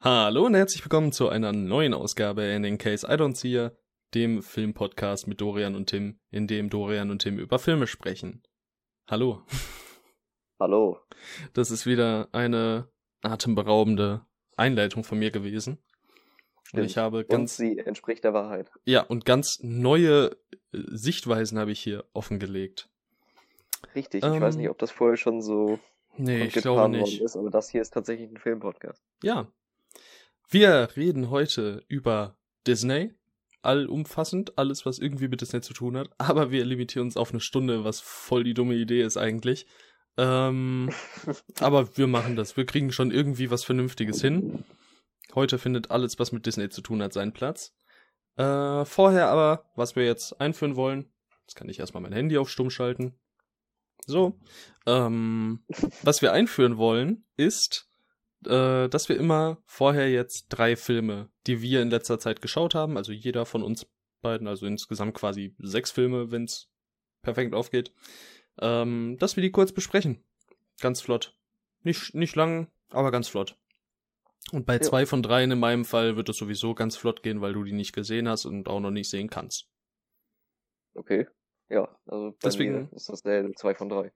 Hallo und herzlich willkommen zu einer neuen Ausgabe in den Case I Don't See Ya, dem Filmpodcast mit Dorian und Tim, in dem Dorian und Tim über Filme sprechen. Hallo. Hallo. Das ist wieder eine atemberaubende Einleitung von mir gewesen. Und ich habe ganz. Und sie entspricht der Wahrheit. Ja, und ganz neue äh, Sichtweisen habe ich hier offengelegt. Richtig, ich weiß Ähm, nicht, ob das vorher schon so Nee, ich getan glaube worden nicht. ist, aber das hier ist tatsächlich ein Filmpodcast. Ja. Wir reden heute über Disney. Allumfassend, alles, was irgendwie mit Disney zu tun hat. Aber wir limitieren uns auf eine Stunde, was voll die dumme Idee ist eigentlich. Ähm, aber wir machen das. Wir kriegen schon irgendwie was Vernünftiges hin. Heute findet alles, was mit Disney zu tun hat, seinen Platz. Äh, vorher aber, was wir jetzt einführen wollen, jetzt kann ich erstmal mein Handy auf Stumm schalten. So. Ähm, was wir einführen wollen, ist, äh, dass wir immer vorher jetzt drei Filme, die wir in letzter Zeit geschaut haben, also jeder von uns beiden, also insgesamt quasi sechs Filme, wenn's perfekt aufgeht, ähm, dass wir die kurz besprechen. Ganz flott. Nicht, nicht lang, aber ganz flott. Und bei Ja. zwei von dreien in meinem Fall wird es sowieso ganz flott gehen, weil du die nicht gesehen hast und auch noch nicht sehen kannst. Okay. Ja, also Deswegen- ist das der zwei von drei.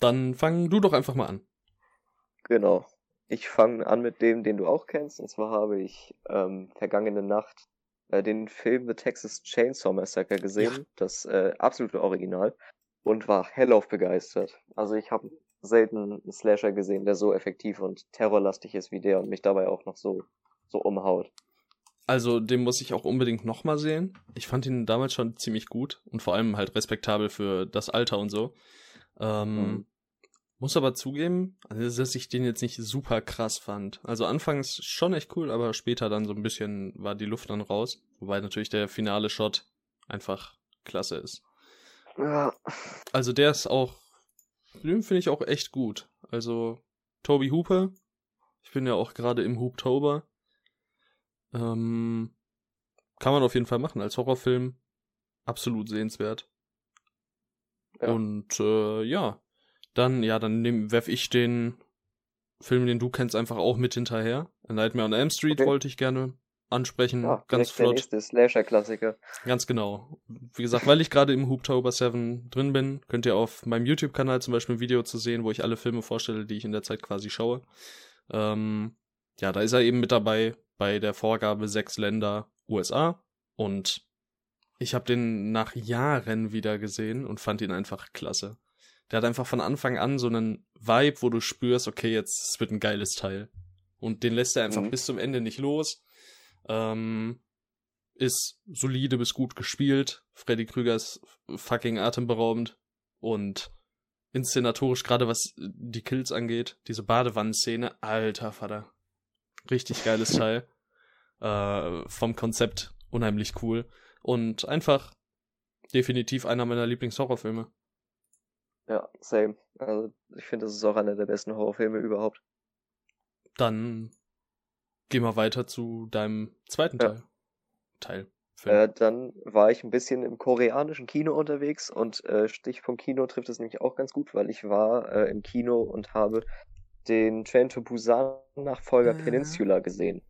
Dann fang du doch einfach mal an. Genau. Ich fange an mit dem, den du auch kennst. Und zwar habe ich ähm, vergangene Nacht äh, den Film The Texas Chainsaw Massacre gesehen. Das äh, absolute Original. Und war hellauf begeistert. Also ich habe selten einen Slasher gesehen, der so effektiv und terrorlastig ist wie der und mich dabei auch noch so, so umhaut. Also, den muss ich auch unbedingt nochmal sehen. Ich fand ihn damals schon ziemlich gut und vor allem halt respektabel für das Alter und so. Ähm, Mhm. Muss aber zugeben, also, dass ich den jetzt nicht super krass fand. Also anfangs schon echt cool, aber später dann so ein bisschen war die Luft dann raus. Wobei natürlich der finale Shot einfach klasse ist. Ja, Also der ist auch, den finde ich auch echt gut. Also Toby Hooper, ich bin ja auch gerade im Hooptober. Ähm, kann man auf jeden Fall machen als Horrorfilm. Absolut sehenswert. Ja. Und äh, ja, dann ja, dann nehm, werf ich den Film, den du kennst, einfach auch mit hinterher. A Nightmare on Elm Street Okay. wollte ich gerne ansprechen, ja ganz der flott. nächste Slasher-Klassiker. Ganz genau. Wie gesagt, weil ich gerade im Hooptober 7 drin bin, könnt ihr auf meinem YouTube-Kanal zum Beispiel ein Video zu sehen, wo ich alle Filme vorstelle, die ich in der Zeit quasi schaue. Ähm, ja, da ist er eben mit dabei bei der Vorgabe sechs Länder USA und ich habe den nach Jahren wieder gesehen und fand ihn einfach klasse. Der hat einfach von Anfang an so einen Vibe, wo du spürst, okay, jetzt wird ein geiles Teil. Und den lässt er einfach Mhm. bis zum Ende nicht los. Ähm, ist solide bis gut gespielt. Freddy Krüger ist fucking atemberaubend und inszenatorisch, gerade was die Kills angeht, diese Badewannenszene, alter Vater. Richtig geiles Teil. Äh, vom Konzept unheimlich cool. Und einfach definitiv einer meiner Lieblingshorrorfilme. Ja, same. Also ich finde, das ist auch einer der besten Horrorfilme überhaupt. Dann gehen wir weiter zu deinem zweiten Ja. Teil. Teil. Film. Äh, dann war ich ein bisschen im koreanischen Kino unterwegs und äh, Stichpunkt Kino trifft es nämlich auch ganz gut, weil ich war äh, im Kino und habe den Train to Busan Nachfolger Ah. Peninsula gesehen.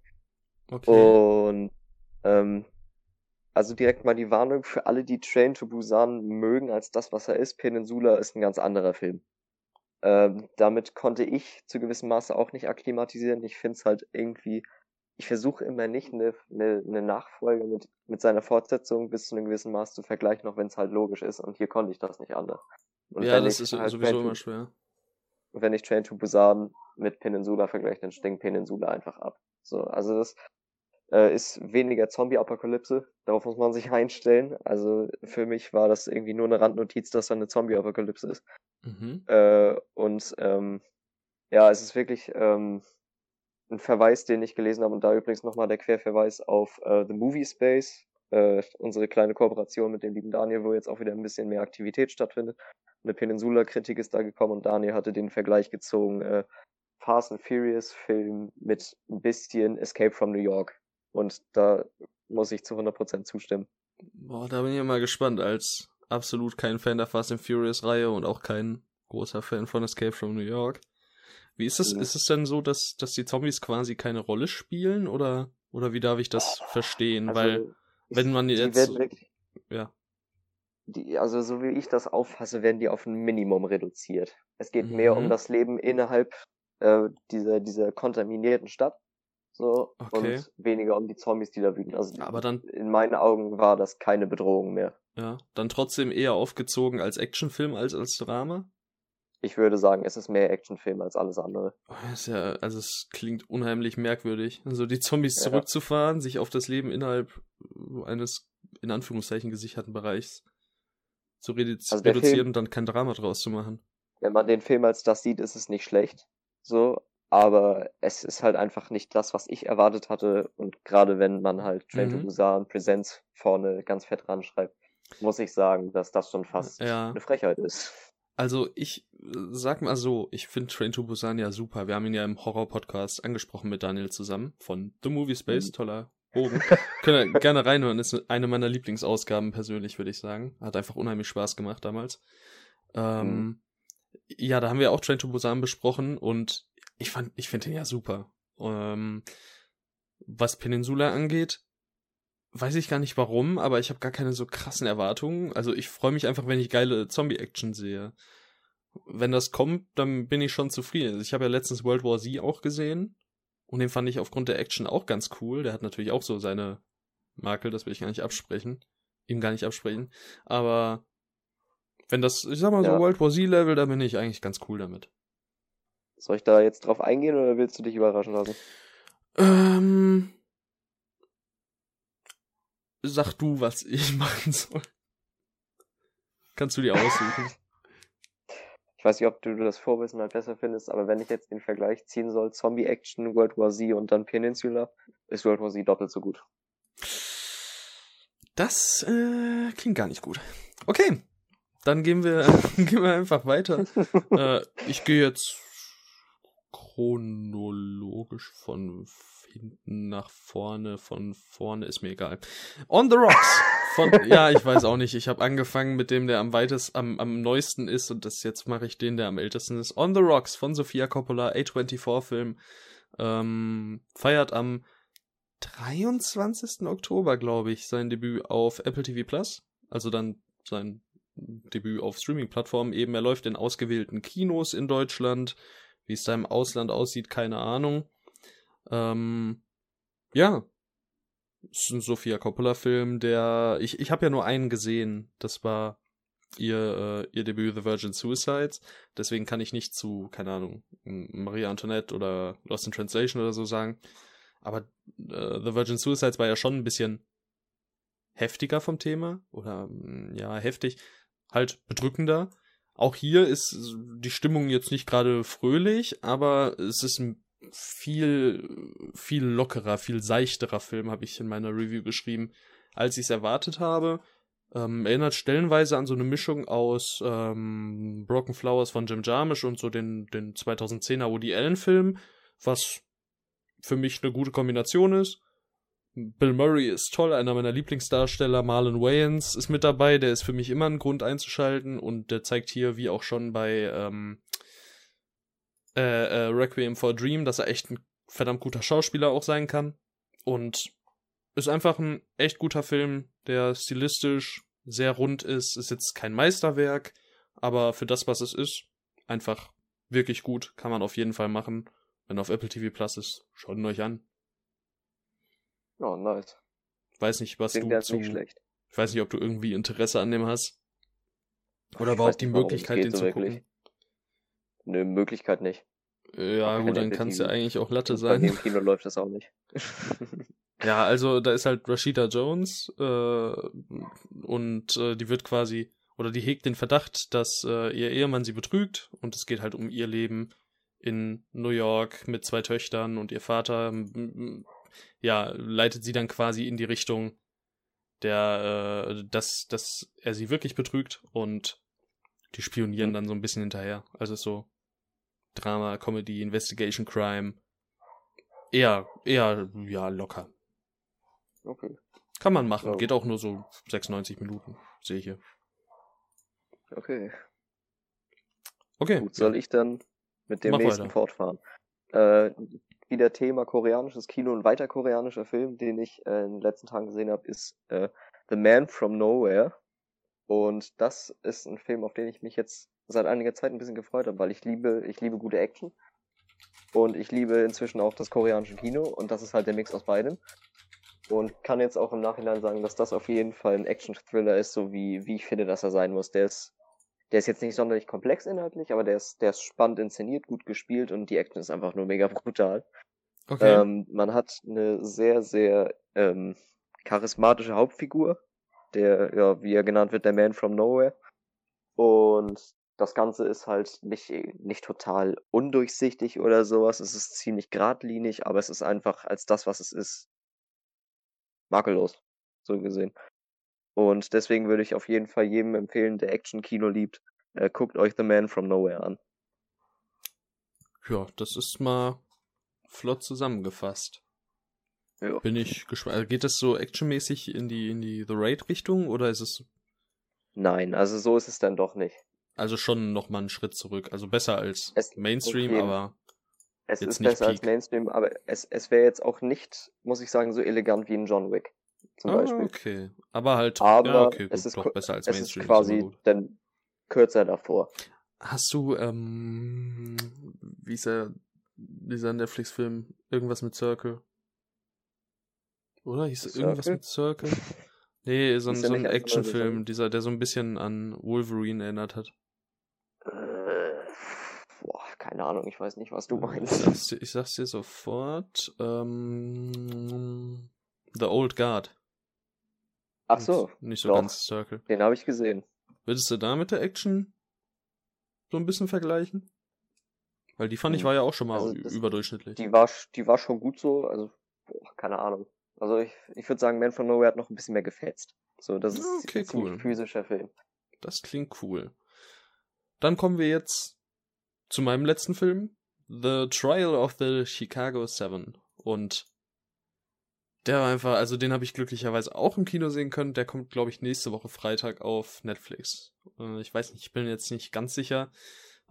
okay. Und ähm, also direkt mal die Warnung für alle, die Train to Busan mögen als das, was er ist. Peninsula ist ein ganz anderer Film. Ähm, damit konnte ich zu gewissem Maße auch nicht akklimatisieren. Ich finde es halt irgendwie, ich versuche immer nicht eine, eine, eine Nachfolge mit, mit seiner Fortsetzung bis zu einem gewissen Maß zu vergleichen, auch wenn es halt logisch ist. Und hier konnte ich das nicht anders. Und ja, das ist halt sowieso immer schwer. wenn ich Train to Busan mit Peninsula vergleiche, dann stinkt Peninsula einfach ab. So, also das äh, ist weniger Zombie-Apokalypse. Darauf muss man sich einstellen. Also für mich war das irgendwie nur eine Randnotiz, dass da eine Zombie-Apokalypse ist. Mhm. Äh, und ähm, ja, es ist wirklich ähm, ein Verweis, den ich gelesen habe. Und da übrigens nochmal der Querverweis auf äh, The Movie Space, äh, unsere kleine Kooperation mit dem lieben Daniel, wo jetzt auch wieder ein bisschen mehr Aktivität stattfindet. Eine Peninsula-Kritik ist da gekommen und Daniel hatte den Vergleich gezogen, äh, Fast and Furious Film mit ein bisschen Escape from New York. Und da muss ich zu 100% zustimmen. Boah, da bin ich ja mal gespannt, als absolut kein Fan der Fast and Furious Reihe und auch kein großer Fan von Escape from New York. Wie ist es? Mhm. Ist es denn so, dass, dass die Zombies quasi keine Rolle spielen oder, oder wie darf ich das verstehen? Also, Weil, wenn man die jetzt. wirklich, Ja. die, also so wie ich das auffasse, werden die auf ein Minimum reduziert. Es geht mehr um Mhm. das Leben innerhalb äh, dieser, dieser kontaminierten Stadt. So, Okay. und weniger um die Zombies, die da wüten. Also Aber dann, in meinen Augen war das keine Bedrohung mehr. ja, dann trotzdem eher aufgezogen als Actionfilm als als Drama? Ich würde sagen, es ist mehr Actionfilm als alles andere. Oh, Ist ja, also es klingt unheimlich merkwürdig. Also die Zombies Ja. zurückzufahren, sich auf das Leben innerhalb eines, in Anführungszeichen, gesicherten Bereichs zu redu Also reduzieren Film- und dann kein Drama draus zu machen. Wenn man den Film als das sieht, ist es nicht schlecht. So, aber es ist halt einfach nicht das, was ich erwartet hatte. Und gerade wenn man halt Train to Mhm. Busan Präsenz vorne ganz fett ranschreibt, muss ich sagen, dass das schon fast Ja. eine Frechheit ist. Also ich äh, sag mal so, ich finde Train to Busan ja super. Wir haben ihn ja im Horror-Podcast angesprochen mit Daniel zusammen von The Movie Space, Mhm. toller Bogen. Könnt ihr gerne reinhören, ist eine meiner Lieblingsausgaben persönlich, würde ich sagen. Hat einfach unheimlich Spaß gemacht damals. Ähm, Mhm. Ja, da haben wir auch Train to Busan besprochen und ich fand, ich finde den ja super. Ähm, was Peninsula angeht, weiß ich gar nicht warum, aber ich habe gar keine so krassen Erwartungen. Also ich freue mich einfach, wenn ich geile Zombie-Action sehe. Wenn das kommt, dann bin ich schon zufrieden. Ich habe ja letztens World War Z auch gesehen und den fand ich aufgrund der Action auch ganz cool. Der hat natürlich auch so seine Makel, das will ich gar nicht absprechen. Ihm gar nicht absprechen. Aber wenn das, ich sag mal so Ja. World War Z-Level, da bin ich eigentlich ganz cool damit. Soll ich da jetzt drauf eingehen oder willst du dich überraschen lassen? Ähm, sag du, was ich machen soll. Kannst du dir aussuchen? Ich weiß nicht, ob du das Vorwissen halt besser findest, aber wenn ich jetzt den Vergleich ziehen soll, Zombie Action, World War Z und dann Peninsula, ist World War Z doppelt so gut. Das äh, klingt gar nicht gut. Okay, dann gehen wir, gehen wir einfach weiter. äh, ich gehe jetzt chronologisch von hinten nach vorne, von vorne ist mir egal. On the Rocks. Von, ja, ich weiß auch nicht. Ich habe angefangen mit dem, der am weitest, am, am neuesten ist und das jetzt mache ich den, der am ältesten ist. On the Rocks von Sofia Coppola, A24-Film. Ähm, feiert am 23. Oktober, glaube ich, sein Debüt auf Apple TV Plus. Also dann sein Debüt auf Streaming-Plattformen. Eben, er läuft in ausgewählten Kinos in Deutschland. Wie es da im Ausland aussieht, keine Ahnung. Ähm, ja. Es ist ein Sofia Coppola-Film, der. Ich, ich habe ja nur einen gesehen. Das war ihr, äh, ihr Debüt The Virgin Suicides. Deswegen kann ich nicht zu, keine Ahnung, Maria Antoinette oder Lost in Translation oder so sagen. Aber äh, The Virgin Suicides war ja schon ein bisschen heftiger vom Thema. Oder ja, heftig. Halt bedrückender. Auch hier ist die Stimmung jetzt nicht gerade fröhlich, aber es ist ein viel, viel lockerer, viel seichterer Film, habe ich in meiner Review geschrieben, als ich es erwartet habe. Ähm, erinnert stellenweise an so eine Mischung aus ähm, Broken Flowers von Jim Jarmusch und so den, den 2010er Woody Allen Film, was für mich eine gute Kombination ist. Bill Murray ist toll, einer meiner Lieblingsdarsteller. Marlon Wayans ist mit dabei, der ist für mich immer ein Grund einzuschalten und der zeigt hier, wie auch schon bei ähm, äh, äh, Requiem for a Dream, dass er echt ein verdammt guter Schauspieler auch sein kann. Und ist einfach ein echt guter Film, der stilistisch sehr rund ist. Ist jetzt kein Meisterwerk, aber für das, was es ist, einfach wirklich gut. Kann man auf jeden Fall machen. Wenn auf Apple TV Plus ist, schaut ihn euch an. Oh, nice. Weiß nicht, was Klingt du zu, nicht schlecht. ich weiß nicht, ob du irgendwie Interesse an dem hast. Oder Ich überhaupt die nicht. Möglichkeit, den so zu wirklich. gucken. Nö, Möglichkeit nicht. Ja, gut, dann kann es ja eigentlich auch Latte sein. im Kino läuft das auch nicht. Ja, also da ist halt Rashida Jones äh, und äh, die wird quasi, oder die hegt den Verdacht, dass äh, ihr Ehemann sie betrügt und es geht halt um ihr Leben in New York mit zwei Töchtern und ihr Vater, ja, leitet sie dann quasi in die Richtung der, äh, dass, dass er sie wirklich betrügt und die spionieren Mhm. dann so ein bisschen hinterher. Also ist so Drama, Comedy, Investigation, Crime. Eher, eher, ja, locker. okay, Kann man machen. Ja. Geht auch nur so 96 Minuten. Sehe ich hier. okay. Okay. Gut, soll ich dann mit dem Mach nächsten weiter. fortfahren. Äh, wieder Thema koreanisches Kino. Ein weiter koreanischer Film, den ich äh, in den letzten Tagen gesehen habe, ist äh, The Man from Nowhere. Und das ist ein Film, auf den ich mich jetzt seit einiger Zeit ein bisschen gefreut habe, weil ich liebe, ich liebe gute Action. Und ich liebe inzwischen auch das koreanische Kino und das ist halt der Mix aus beidem. Und kann jetzt auch im Nachhinein sagen, dass das auf jeden Fall ein Action-Thriller ist, so wie, wie ich finde, dass er sein muss. Der ist, der ist jetzt nicht sonderlich komplex inhaltlich, aber der ist, der ist spannend inszeniert, gut gespielt und die Action ist einfach nur mega brutal. Okay. Ähm, man hat eine sehr, sehr ähm, charismatische Hauptfigur, der, ja, wie er genannt wird, der Man from Nowhere. Und das Ganze ist halt nicht, nicht total undurchsichtig oder sowas. Es ist ziemlich geradlinig, aber es ist einfach als das, was es ist, makellos, so gesehen. Und deswegen würde ich auf jeden Fall jedem empfehlen, der Action-Kino liebt, äh, guckt euch The Man from Nowhere an. ja, das ist mal flott zusammengefasst. Ja. Bin ich gespannt. Also Geht das so actionmäßig in die, in die The Raid-Richtung oder ist es Nein, also so ist es dann doch nicht. also schon nochmal einen Schritt zurück? Also besser als Es- Mainstream, okay. aber Es ist besser als Peak. Mainstream, aber es, es wäre jetzt auch nicht, muss ich sagen, so elegant wie ein John Wick. Zum ah, Beispiel. okay. Aber halt, Aber ja, okay, gut, es ist, doch besser als es ist Mainstream. quasi immer gut. dann kürzer davor. Hast du, ähm, wie ist der, dieser Netflix-Film, irgendwas mit Circle? Oder? Hieß irgendwas Circle? mit Circle? Nee, so ein, Ist so ein Actionfilm, dieser, der so ein bisschen an Wolverine erinnert hat. Äh, boah, keine Ahnung, ich weiß nicht, was du Ich meinst. sag's, dir- ich sag's dir sofort. Ähm, The Old Guard. Ach so, Nicht so doch. ganz Circle. den habe ich gesehen. Würdest du da mit der Action so ein bisschen vergleichen? Weil die fand ich Hm. war ja auch schon mal Also das- überdurchschnittlich. Die war, die war schon gut so, also, boah, keine Ahnung. Also ich, ich würde sagen, Man from Nowhere hat noch ein bisschen mehr gefetzt. So, das ist Okay, ein cool. physischer Film. Das klingt cool. Dann kommen wir jetzt zu meinem letzten Film, The Trial of the Chicago Seven. Und der war einfach, also den habe ich glücklicherweise auch im Kino sehen können. Der kommt, glaube ich, nächste Woche Freitag auf Netflix. Äh, Ich weiß nicht, ich bin jetzt nicht ganz sicher.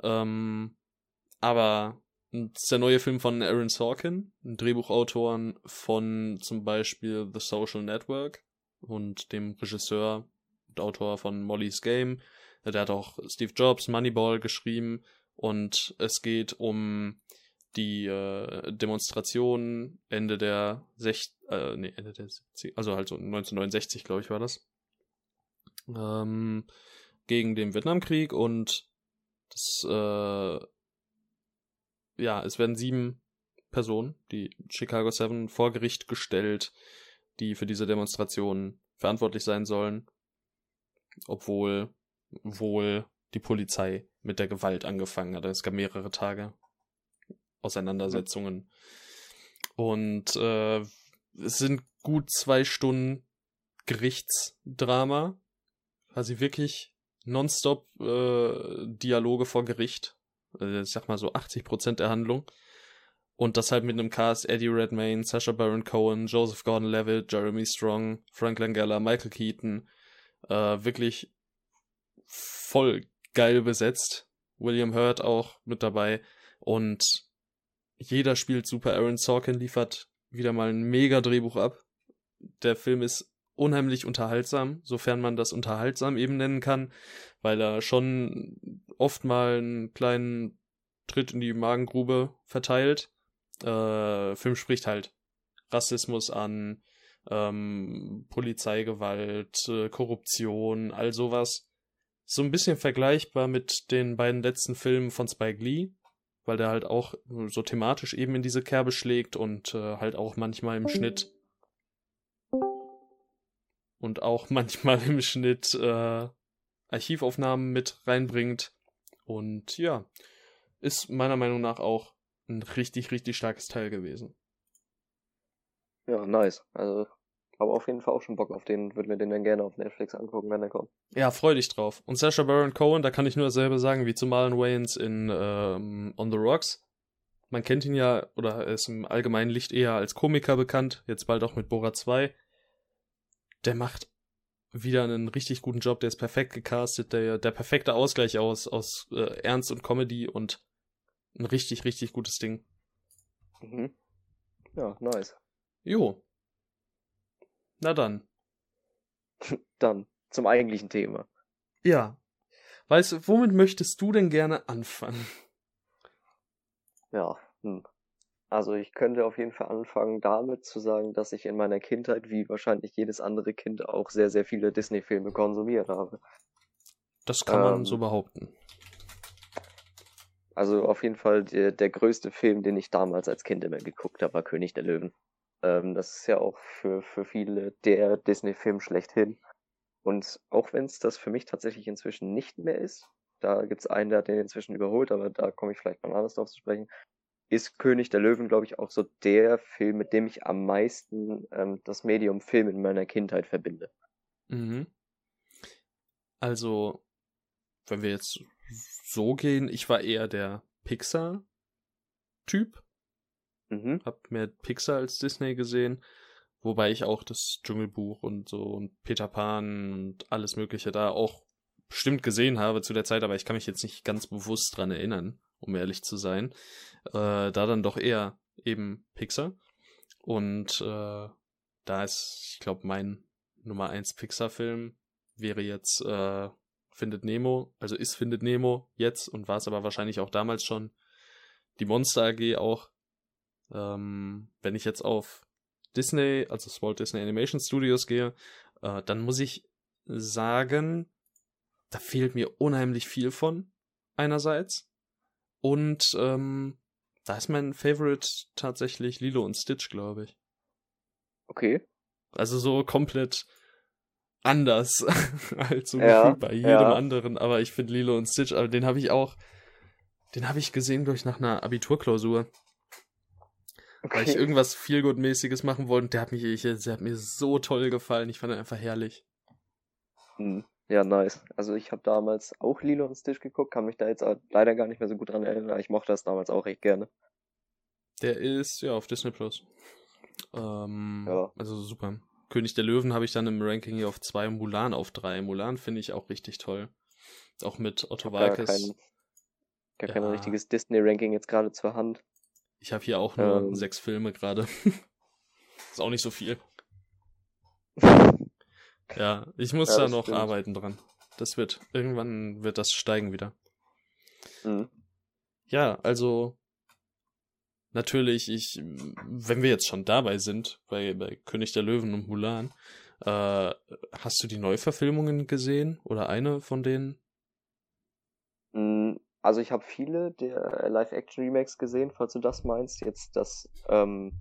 Ähm, aber das ist der neue Film von Aaron Sorkin, ein Drehbuchautoren von zum Beispiel The Social Network und dem Regisseur und Autor von Molly's Game. Der hat auch Steve Jobs, Moneyball geschrieben und es geht um die äh, Demonstration Ende der sech äh, nee, Ende der 70 also halt so 1969, glaube ich, war das. Ähm, gegen den Vietnamkrieg und das äh, ja, es werden sieben Personen, die Chicago Seven, vor Gericht gestellt, die für diese Demonstration verantwortlich sein sollen, obwohl wohl die Polizei mit der Gewalt angefangen hat. Es gab mehrere Tage Auseinandersetzungen. Und äh, es sind gut zwei Stunden Gerichtsdrama. Quasi wirklich nonstop äh, Dialoge vor Gericht. Also ich sag mal so 80% der Handlung. Und das halt mit einem Cast Eddie Redmayne, Sacha Baron Cohen, Joseph Gordon-Levitt, Jeremy Strong, Frank Langella, Michael Keaton. Äh, wirklich voll geil besetzt. William Hurt auch mit dabei. Und jeder spielt super. Aaron Sorkin liefert wieder mal ein mega Drehbuch ab. Der Film ist unheimlich unterhaltsam, sofern man das unterhaltsam eben nennen kann, weil er schon oft mal einen kleinen Tritt in die Magengrube verteilt. Äh, Film spricht halt Rassismus an, ähm, Polizeigewalt, äh, Korruption, all sowas. So ein bisschen vergleichbar mit den beiden letzten Filmen von Spike Lee, weil der halt auch so thematisch eben in diese Kerbe schlägt und äh, halt auch manchmal im Schnitt und auch manchmal im Schnitt äh, Archivaufnahmen mit reinbringt. Und ja, ist meiner Meinung nach auch ein richtig, richtig starkes Teil gewesen. Ja, nice. Also, habe auf jeden Fall auch schon Bock auf den, würde mir den dann gerne auf Netflix angucken, wenn er kommt. Ja, freu dich drauf. Und Sacha Baron Cohen, da kann ich nur dasselbe sagen wie zu Marlon Wayans in ähm, On the Rocks. Man kennt ihn ja, oder er ist im allgemeinen Licht eher als Komiker bekannt, jetzt bald auch mit Bora 2. Der macht wieder einen richtig guten Job, der ist perfekt gecastet, der, der perfekte Ausgleich aus, aus äh, Ernst und Comedy und ein richtig, richtig gutes Ding. Mhm. Ja, nice. Jo. Na dann. Dann zum eigentlichen Thema. Ja. Weißt du, womit möchtest du denn gerne anfangen? Ja, hm. Also ich könnte auf jeden Fall anfangen damit zu sagen, dass ich in meiner Kindheit, wie wahrscheinlich jedes andere Kind, auch sehr, sehr viele Disney-Filme konsumiert habe. Das kann man Ähm, so behaupten. Also auf jeden Fall der, der größte Film, den ich damals als Kind immer geguckt habe, war König der Löwen. Ähm, das ist ja auch für, für viele der Disney-Film schlechthin. Und auch wenn es das für mich tatsächlich inzwischen nicht mehr ist, da gibt's einen, der hat den inzwischen überholt, aber da komme ich vielleicht mal anders drauf zu sprechen, ist König der Löwen, glaube ich, auch so der Film, mit dem ich am meisten ähm, das Medium Film in meiner Kindheit verbinde. Mhm. Also, wenn wir jetzt so gehen, ich war eher der Pixar-Typ. Mhm. Hab mehr Pixar als Disney gesehen. Wobei ich auch das Dschungelbuch und so und Peter Pan und alles Mögliche da auch bestimmt gesehen habe zu der Zeit, aber ich kann mich jetzt nicht ganz bewusst dran erinnern, um ehrlich zu sein. Äh, da dann doch eher eben Pixar. Und äh, da ist, ich glaube, mein Nummer 1 Pixar-Film wäre jetzt äh, Findet Nemo, also ist Findet Nemo jetzt und war es aber wahrscheinlich auch damals schon. Die Monster AG auch. Ähm, wenn ich jetzt auf Disney, also das Walt Disney Animation Studios gehe, äh, dann muss ich sagen, da fehlt mir unheimlich viel von, einerseits. Und ähm, da ist mein Favorite tatsächlich Lilo und Stitch, glaube ich. Okay. Also so komplett anders als so Ja, bei jedem ja. anderen. Aber ich finde Lilo und Stitch, aber den habe ich auch, den habe ich gesehen, glaube ich, nach einer Abiturklausur. Weil ich okay. irgendwas Feelgood-mäßiges machen wollte. Und der hat mich, ich, der hat mir so toll gefallen. Ich fand ihn einfach herrlich. Hm. Ja, nice. Also ich habe damals auch Lilo und Stitch geguckt, kann mich da jetzt leider gar nicht mehr so gut dran erinnern, aber ich mochte das damals auch recht gerne. Der ist ja auf Disney Plus. Ähm, Ja. Also super. König der Löwen habe ich dann im Ranking hier auf zwei, Mulan auf drei. Mulan finde ich auch richtig toll. Auch mit Otto Gar Walkes. kein, gar kein Ja. richtiges Disney-Ranking jetzt gerade zur Hand. Ich habe hier auch nur Ähm. sechs Filme gerade. ist auch nicht so viel. Ja, ich muss Ja, da noch stimmt. arbeiten dran. Das wird, irgendwann wird das steigen wieder. Mhm. Ja, also natürlich, ich, wenn wir jetzt schon dabei sind, bei, bei König der Löwen und Mulan, äh, hast du die Neuverfilmungen gesehen? Oder eine von denen? Also ich habe viele der Live-Action-Remakes gesehen, falls du das meinst. Jetzt das, ähm,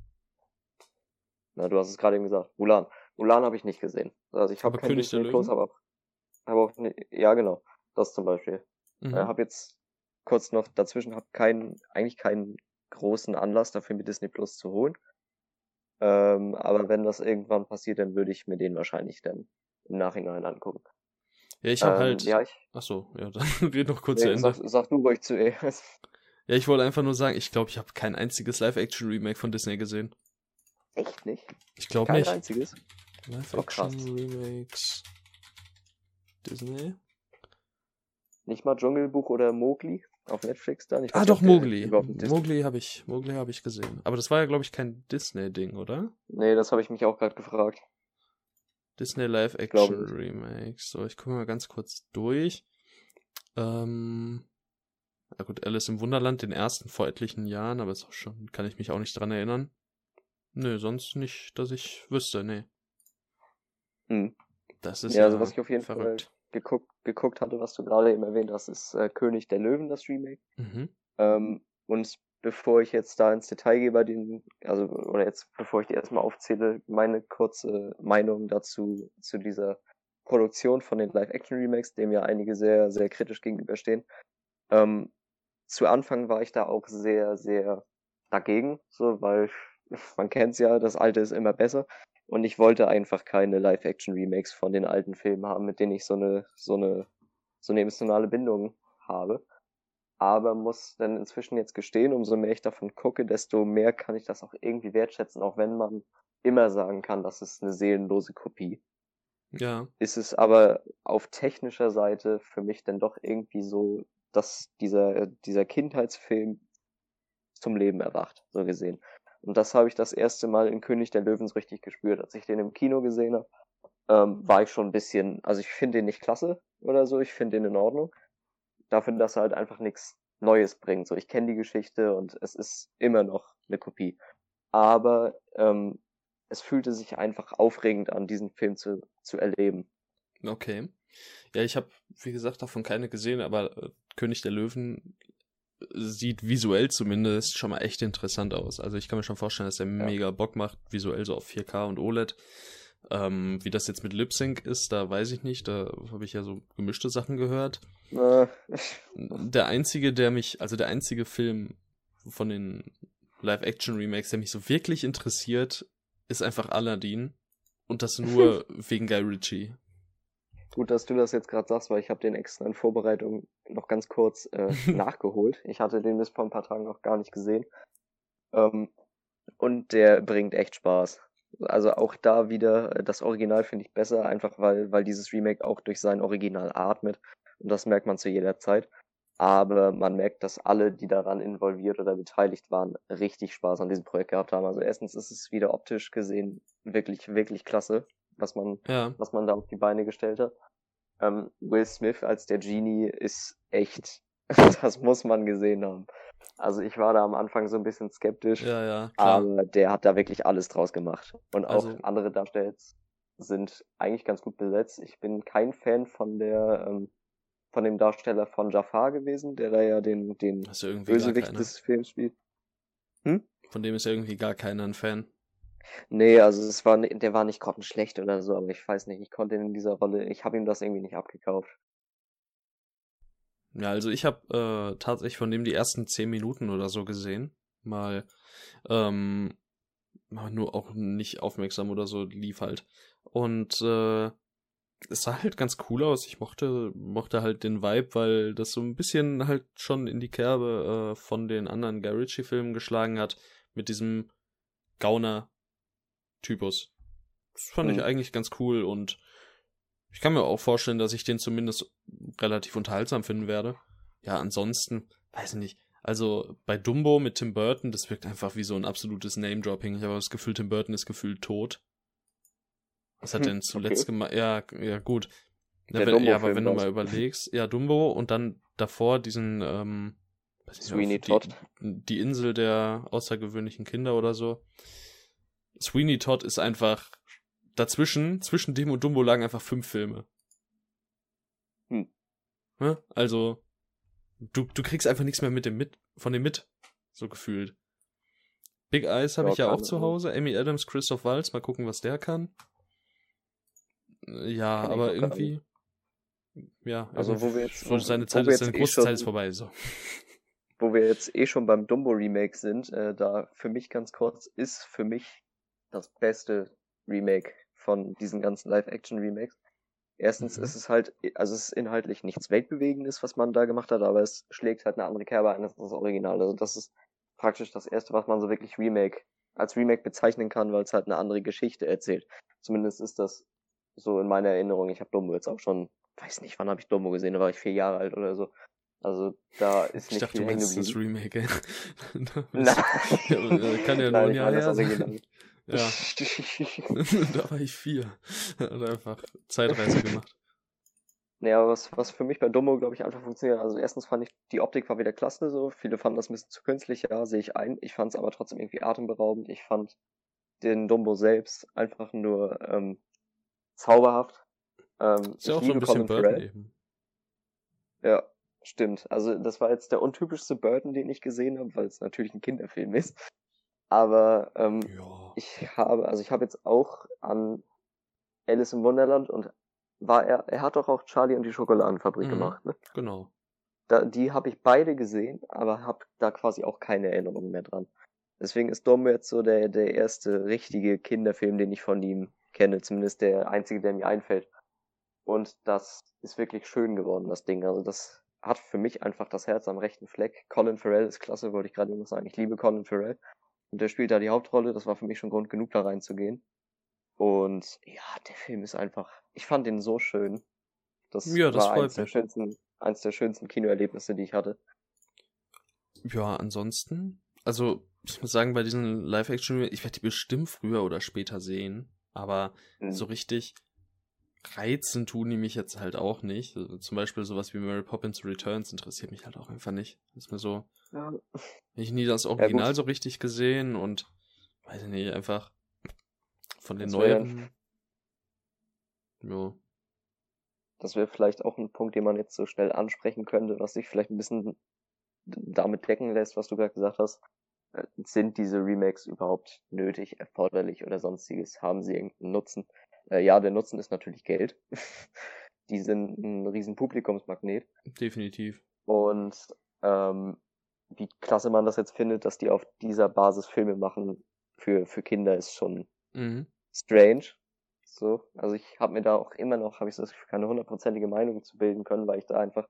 na, du hast es gerade eben gesagt, Mulan. Mulan habe ich nicht gesehen. Also ich habe Aber kein König der Disney Plus, aber, aber auch, ne, ja genau, das zum Beispiel. Mhm. Äh, habe jetzt kurz noch dazwischen, habe keinen, eigentlich keinen großen Anlass dafür, mir Disney Plus zu holen. Ähm, aber wenn das irgendwann passiert, dann würde ich mir den wahrscheinlich dann im Nachhinein angucken. Ja, ich habe ähm, halt. Ja, ich, Ach so, ja, dann red noch kurz zu nee, Ende. sag, sag du ruhig zuerst. Ja, ich wollte einfach nur sagen, ich glaube, ich habe kein einziges Live-Action-Remake von Disney gesehen. Echt nicht? Ich glaube Kein nicht. einziges? Oh. Live-Action-Remakes. Disney? Nicht mal Dschungelbuch oder Mowgli auf Netflix dann? Ah, doch, Mowgli. Mowgli habe ich, Mowgli habe ich gesehen. Aber das war ja, glaube ich, kein Disney-Ding, oder? Nee, das habe ich mich auch gerade gefragt. Disney glaube Live-Action nicht. Remakes. So, ich gucke mal ganz kurz durch. Ähm, na gut, Alice im Wunderland, den ersten vor etlichen Jahren, aber ist auch schon, kann ich mich auch nicht dran erinnern. Nö, sonst nicht, dass ich wüsste, nee. Hm. Das ist Ja, ja, also was ich auf jeden verrückt. Fall geguckt, geguckt hatte, was du gerade eben erwähnt hast, ist äh, König der Löwen, das Remake. Mhm. Ähm, und bevor ich jetzt da ins Detail gehe bei den, also, oder jetzt, bevor ich dir erstmal aufzähle, meine kurze Meinung dazu, zu dieser Produktion von den Live-Action-Remakes, dem ja einige sehr, sehr kritisch gegenüberstehen. Ähm, zu Anfang war ich da auch sehr, sehr dagegen, so, weil man kennt's ja, das Alte ist immer besser. Und ich wollte einfach keine Live-Action-Remakes von den alten Filmen haben, mit denen ich so eine, so eine, so eine emotionale Bindung habe. Aber muss dann inzwischen jetzt gestehen, umso mehr ich davon gucke, desto mehr kann ich das auch irgendwie wertschätzen, auch wenn man immer sagen kann, das ist eine seelenlose Kopie. Ja, Ist es aber auf technischer Seite für mich dann doch irgendwie so, dass dieser, dieser Kindheitsfilm zum Leben erwacht, so gesehen. Und das habe ich das erste Mal in König der Löwen so richtig gespürt. Als ich den im Kino gesehen habe, ähm, war ich schon ein bisschen, also ich finde den nicht klasse oder so, ich finde den in Ordnung. Dafür, dass er halt einfach nichts Neues bringt. So, ich kenne die Geschichte und es ist immer noch eine Kopie. Aber ähm, es fühlte sich einfach aufregend an, diesen Film zu, zu erleben. Okay. Ja, ich habe, wie gesagt, davon keine gesehen, aber äh, König der Löwen sieht visuell zumindest schon mal echt interessant aus. Also ich kann mir schon vorstellen, dass er ja. mega Bock macht, visuell so auf 4K und OLED. Ähm, wie das jetzt mit Lip Sync ist, da weiß ich nicht. Da habe ich ja so gemischte Sachen gehört. Äh. Der einzige, der mich, also der einzige Film von den Live-Action-Remakes, der mich so wirklich interessiert, ist einfach Aladdin. Und das nur wegen Guy Ritchie. Gut, dass du das jetzt gerade sagst, weil ich habe den extra in Vorbereitung noch ganz kurz äh, nachgeholt. Ich hatte den bis vor ein paar Tagen noch gar nicht gesehen. Ähm, und der bringt echt Spaß. Also auch da wieder, äh, das Original finde ich besser, einfach weil, weil dieses Remake auch durch sein Original atmet. Und das merkt man zu jeder Zeit. Aber man merkt, dass alle, die daran involviert oder beteiligt waren, richtig Spaß an diesem Projekt gehabt haben. Also erstens ist es wieder optisch gesehen wirklich, wirklich klasse, was man, ja. was man da auf die Beine gestellt hat. Ähm, Will Smith als der Genie ist echt, das muss man gesehen haben. Also ich war da am Anfang so ein bisschen skeptisch, ja, ja, aber der hat da wirklich alles draus gemacht. Und auch also, andere Darsteller sind eigentlich ganz gut besetzt. Ich bin kein Fan von der ähm, von dem Darsteller von Jafar gewesen, der da ja den den Bösewicht des Films spielt. Hm? Von dem ist irgendwie gar keiner ein Fan. Nee, also es war der war nicht grottenschlecht oder so, aber ich weiß nicht, ich konnte in dieser Rolle, ich habe ihm das irgendwie nicht abgekauft. Ja, also ich habe äh, tatsächlich von dem die ersten zehn Minuten oder so gesehen. Mal, ähm, nur auch nicht aufmerksam oder so, lief halt. Und äh, es sah halt ganz cool aus. Ich mochte, mochte halt den Vibe, weil das so ein bisschen halt schon in die Kerbe äh, von den anderen Guy Ritchie-Filmen geschlagen hat. Mit diesem Gauner-Typus. Das fand mhm. ich eigentlich ganz cool und ich kann mir auch vorstellen, dass ich den zumindest relativ unterhaltsam finden werde. Ja, ansonsten, weiß ich nicht. Also bei Dumbo mit Tim Burton, das wirkt einfach wie so ein absolutes Name-Dropping. Ich habe das Gefühl, Tim Burton ist gefühlt tot. Was hat er denn zuletzt okay. gemacht? Ja, ja, gut. Ja, wenn, ja aber wenn du mal überlegst, ja, Dumbo und dann davor diesen, ähm, Sweeney Todd. Die, die Insel der außergewöhnlichen Kinder oder so. Sweeney Todd ist einfach dazwischen, zwischen dem und Dumbo lagen einfach fünf Filme. Hm. Ne? Also, du, du kriegst einfach nichts mehr mit dem mit, von dem mit, so gefühlt. Big Eyes habe ja, ich ja auch zu Hause. Amy Adams, Christoph Waltz, mal gucken, was der kann. Ja, kann aber irgendwie. Ja, also wo wir jetzt. Wo, seine Zeit ist, seine große eh Zeit ist vorbei, so. Wo wir jetzt eh schon beim Dumbo Remake sind, äh, da für mich ganz kurz, ist für mich das beste Remake von diesen ganzen Live-Action-Remakes. Erstens mhm. ist es halt, also es ist inhaltlich nichts Weltbewegendes, was man da gemacht hat, aber es schlägt halt eine andere Kerbe ein als das Original. Also das ist praktisch das erste, was man so wirklich Remake, als Remake bezeichnen kann, weil es halt eine andere Geschichte erzählt. Zumindest ist das so in meiner Erinnerung. Ich habe Dumbo jetzt auch schon, weiß nicht, wann habe ich Dumbo gesehen, da war ich vier Jahre alt oder so. Also da ist nicht ich dachte, viel hängen geblieben. Das Remake, ey. Nein. kann ja nur ein Jahr her sein. Ja. da war ich vier. Hat einfach Zeitreise gemacht. Naja, was, was für mich bei Dumbo, glaube ich, einfach funktioniert. Also erstens fand ich, die Optik war wieder klasse so. Viele fanden das ein bisschen zu künstlich, ja, sehe ich ein. Ich fand es aber trotzdem irgendwie atemberaubend. Ich fand den Dumbo selbst einfach nur ähm, zauberhaft. Ähm, ist ja auch so ein bisschen Burton eben. Ja, stimmt. Also das war jetzt der untypischste Burton, den ich gesehen habe, weil es natürlich ein Kinderfilm ist. Aber ähm, ja. ich habe, also ich habe jetzt auch an Alice im Wunderland und war er, er hat doch auch Charlie und die Schokoladenfabrik mhm, gemacht, ne? Genau. Da, die habe ich beide gesehen, aber habe da quasi auch keine Erinnerungen mehr dran. Deswegen ist Dumbo jetzt so der, der erste richtige Kinderfilm, den ich von ihm kenne, zumindest der einzige, der mir einfällt. Und das ist wirklich schön geworden, das Ding. Also das hat für mich einfach das Herz am rechten Fleck. Colin Farrell ist klasse, wollte ich gerade noch sagen. Ich liebe Colin Farrell. Und der spielt da die Hauptrolle. Das war für mich schon Grund genug, da reinzugehen. Und ja, der Film ist einfach, ich fand den so schön. Das, ja, das war eins der, schönsten, eins der schönsten Kinoerlebnisse, die ich hatte. Ja, ansonsten, also ich muss sagen, bei diesen Live-Action, ich werde die bestimmt früher oder später sehen, aber mhm. so richtig reizen tun die mich jetzt halt auch nicht. Also zum Beispiel sowas wie Mary Poppins Returns interessiert mich halt auch einfach nicht. Das ist mir so. Ja. Ich nie das Original ja, so richtig gesehen und weiß ich nicht, einfach von den neuen. Ja. Das wäre vielleicht auch ein Punkt, den man jetzt so schnell ansprechen könnte, was sich vielleicht ein bisschen damit decken lässt, was du gerade gesagt hast. Äh, sind diese Remakes überhaupt nötig, erforderlich oder sonstiges? Haben sie irgendeinen Nutzen? Äh, ja, der Nutzen ist natürlich Geld. die sind ein riesen Publikumsmagnet. Definitiv. Und ähm, wie klasse man das jetzt findet, dass die auf dieser Basis Filme machen für, für Kinder, ist schon mhm. strange. So, also ich habe mir da auch immer noch, habe ich das keine hundertprozentige Meinung zu bilden können, weil ich da einfach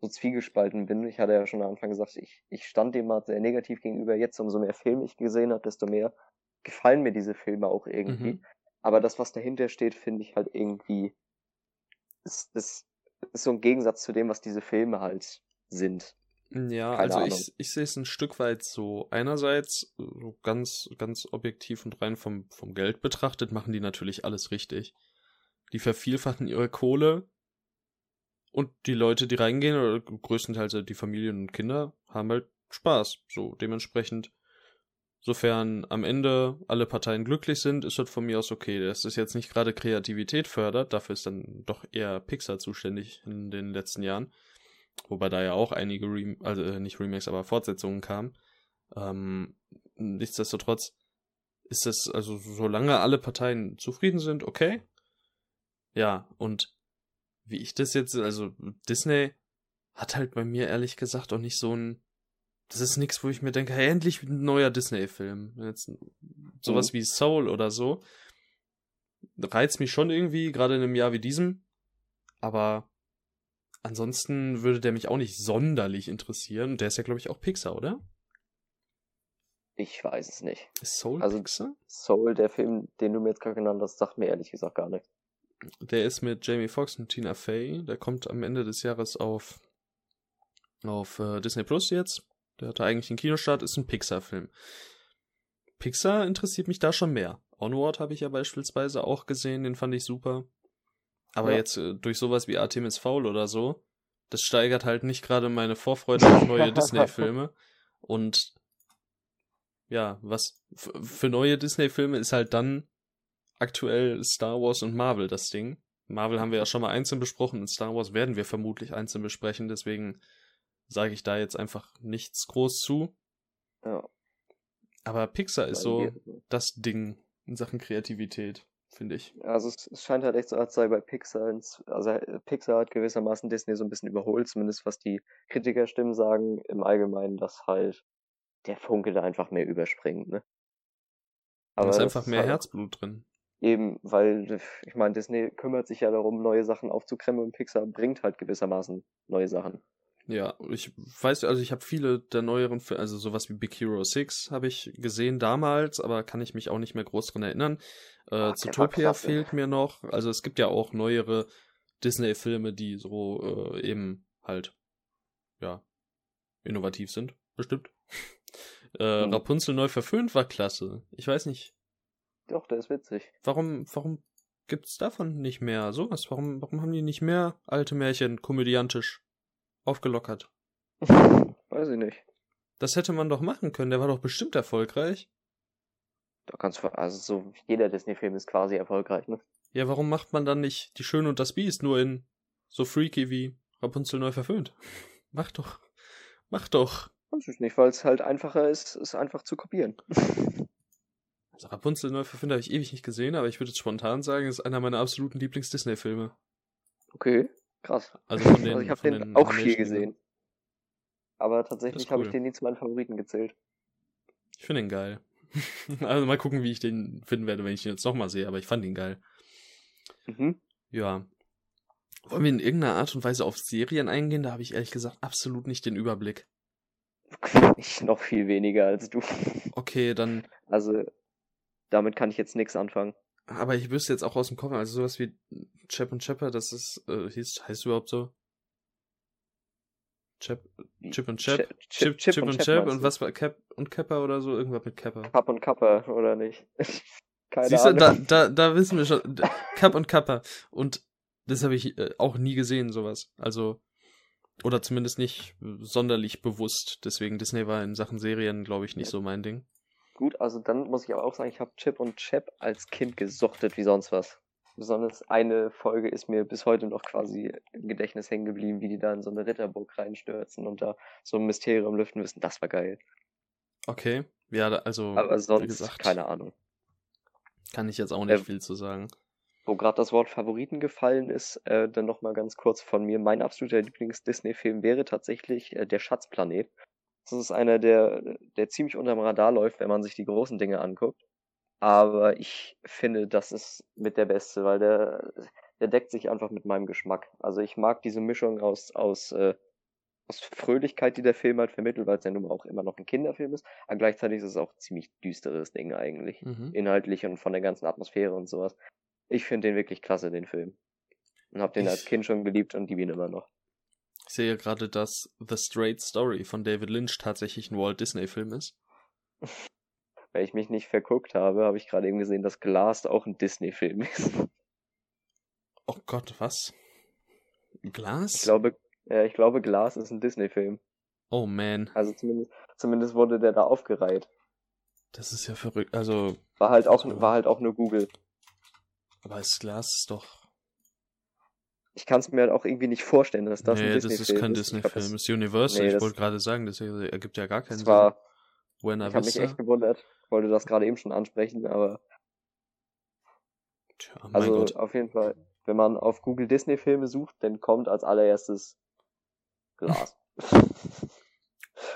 so zwiegespalten bin. Ich hatte ja schon am Anfang gesagt, ich, ich stand dem mal sehr negativ gegenüber. Jetzt, umso mehr Filme ich gesehen habe, desto mehr gefallen mir diese Filme auch irgendwie. Mhm. Aber das, was dahinter steht, finde ich halt irgendwie, ist, ist, ist so ein Gegensatz zu dem, was diese Filme halt sind. Ja, Keine also Ahnung. ich, ich sehe es ein Stück weit so. Einerseits, so ganz, ganz objektiv und rein vom, vom Geld betrachtet, machen die natürlich alles richtig. Die vervielfachen ihre Kohle und die Leute, die reingehen, oder größtenteils die Familien und Kinder, haben halt Spaß. So, dementsprechend Sofern am Ende alle Parteien glücklich sind, ist das von mir aus okay. Das ist jetzt nicht gerade Kreativität fördert, dafür ist dann doch eher Pixar zuständig in den letzten Jahren. Wobei da ja auch einige, Rem also äh, nicht Remakes, aber Fortsetzungen kamen. Ähm, nichtsdestotrotz ist es, also solange alle Parteien zufrieden sind, okay. Ja, und wie ich das jetzt, also Disney hat halt bei mir ehrlich gesagt auch nicht so ein das ist nichts, wo ich mir denke, hey, endlich ein neuer Disney-Film. Jetzt sowas mhm. wie Soul oder so. Reizt mich schon irgendwie, gerade in einem Jahr wie diesem. Aber ansonsten würde der mich auch nicht sonderlich interessieren. Der ist ja, glaube ich, auch Pixar, oder? Ich weiß es nicht. Ist Soul also, Pixar? Soul, der Film, den du mir jetzt gerade genannt hast, sagt mir ehrlich gesagt gar nichts. Der ist mit Jamie Foxx und Tina Fey. Der kommt am Ende des Jahres auf, auf äh, Disney Plus jetzt. Der hatte eigentlich einen Kinostart, ist ein Pixar-Film. Pixar interessiert mich da schon mehr. Onward habe ich ja beispielsweise auch gesehen, den fand ich super. Aber ja. jetzt äh, durch sowas wie Artemis Fowl oder so, das steigert halt nicht gerade meine Vorfreude auf neue Disney-Filme. Und ja, was für neue Disney-Filme ist halt dann aktuell Star Wars und Marvel das Ding. Marvel haben wir ja schon mal einzeln besprochen und Star Wars werden wir vermutlich einzeln besprechen, deswegen sage ich da jetzt einfach nichts groß zu. Ja. Aber Pixar ist so das Ding in Sachen Kreativität, finde ich. Also es, es, scheint halt echt so, als sei bei Pixar, ins, also äh, Pixar hat gewissermaßen Disney so ein bisschen überholt, zumindest was die Kritikerstimmen sagen, im Allgemeinen, dass halt der Funke da einfach mehr überspringt, ne? Aber da ist einfach mehr halt Herzblut drin. Eben, weil, ich meine, Disney kümmert sich ja darum, neue Sachen aufzukremmen und Pixar bringt halt gewissermaßen neue Sachen. Ja, ich weiß, also ich habe viele der neueren, also sowas wie Big Hero 6 habe ich gesehen damals, aber kann ich mich auch nicht mehr groß dran erinnern. Äh, Ach, Zootopia fehlt mir noch. Also es gibt ja auch neuere Disney-Filme, die so äh, eben halt, ja, innovativ sind, bestimmt. äh, mhm. Rapunzel neu verföhnt war klasse. Ich weiß nicht. Doch, der ist witzig. Warum, warum gibt's davon nicht mehr sowas? Warum, warum haben die nicht mehr alte Märchen komödiantisch? Aufgelockert. Weiß ich nicht. Das hätte man doch machen können, der war doch bestimmt erfolgreich. Da kannst du, also so jeder Disney-Film ist quasi erfolgreich, ne? Ja, warum macht man dann nicht Die Schöne und das Biest nur in so freaky wie Rapunzel neu verföhnt? Mach doch. Mach doch. Weiß ich nicht, weil es halt einfacher ist, es einfach zu kopieren. Also Rapunzel neu verföhnt habe ich ewig nicht gesehen, aber ich würde jetzt spontan sagen, es ist einer meiner absoluten Lieblings-Disney-Filme. Okay. Krass. Also, den, also ich habe den, den, auch viel gesehen. Aber tatsächlich cool. habe ich den nie zu meinen Favoriten gezählt. Ich finde ihn geil. also mal gucken, wie ich den finden werde, wenn ich ihn jetzt nochmal sehe, aber ich fand ihn geil. Mhm. Ja. Wollen wir in irgendeiner Art und Weise auf Serien eingehen? Da habe ich ehrlich gesagt absolut nicht den Überblick. Ich noch viel weniger als du. Okay, dann. Also, damit kann ich jetzt nichts anfangen. Aber ich wüsste jetzt auch aus dem Kopf, also sowas wie Chap und Chapper, das ist, äh, hieß, heißt überhaupt so? Chip, Chip und Chap. Chip, Chip, Chip, Chip und Chap. Und was war Cap und Kappa oder so? Irgendwas mit Kappa. Cap und Kappa, oder nicht? Keine Siehst Ahnung. Du, da, da, da wissen wir schon. Cap und Kappa. Und das habe ich äh, auch nie gesehen, sowas. Also, oder zumindest nicht sonderlich bewusst. Deswegen Disney war in Sachen Serien, glaube ich, nicht so mein Ding. Gut, also dann muss ich aber auch sagen, ich habe Chip und Chap als Kind gesuchtet wie sonst was. Besonders eine Folge ist mir bis heute noch quasi im Gedächtnis hängen geblieben, wie die da in so eine Ritterburg reinstürzen und da so ein Mysterium lüften müssen. Das war geil. Okay, ja, also. Aber sonst gesagt, keine Ahnung. Kann ich jetzt auch nicht äh, viel zu sagen. Wo gerade das Wort Favoriten gefallen ist, äh, dann nochmal ganz kurz von mir. Mein absoluter Lieblings-Disney-Film wäre tatsächlich äh, Der Schatzplanet. Das ist einer, der, der ziemlich unterm Radar läuft, wenn man sich die großen Dinge anguckt. Aber ich finde, das ist mit der Beste, weil der, der deckt sich einfach mit meinem Geschmack. Also ich mag diese Mischung aus, aus, äh, aus Fröhlichkeit, die der Film halt vermittelt, weil es ja nun auch immer noch ein Kinderfilm ist, aber gleichzeitig ist es auch ein ziemlich düsteres Ding eigentlich. Mhm. Inhaltlich und von der ganzen Atmosphäre und sowas. Ich finde den wirklich klasse, den Film. Und hab den ich, als Kind schon geliebt und liebe ihn immer noch. Ich sehe gerade, dass The Straight Story von David Lynch tatsächlich ein Walt Disney Film ist. Weil ich mich nicht verguckt habe, habe ich gerade eben gesehen, dass Glass auch ein Disney Film ist. Oh Gott, was? Glass? Ich glaube, ja, ich glaube, Glass ist ein Disney-Film. Oh man. Also zumindest, zumindest wurde der da aufgereiht. Das ist ja verrückt. Also. War halt auch, war halt auch nur Google. Aber ist doch. Ich kann es mir halt auch irgendwie nicht vorstellen, dass das nee, ein Disney-Film ist. das ist kein Disney-Film, das ist Universal. Nee, ich wollte gerade sagen, das ergibt ja gar keinen Sinn. War, Buena ich habe mich echt gewundert. Ich wollte das gerade eben schon ansprechen, aber. Tja, also Gott. auf jeden Fall, wenn man auf Google Disney-Filme sucht, dann kommt als allererstes Glas.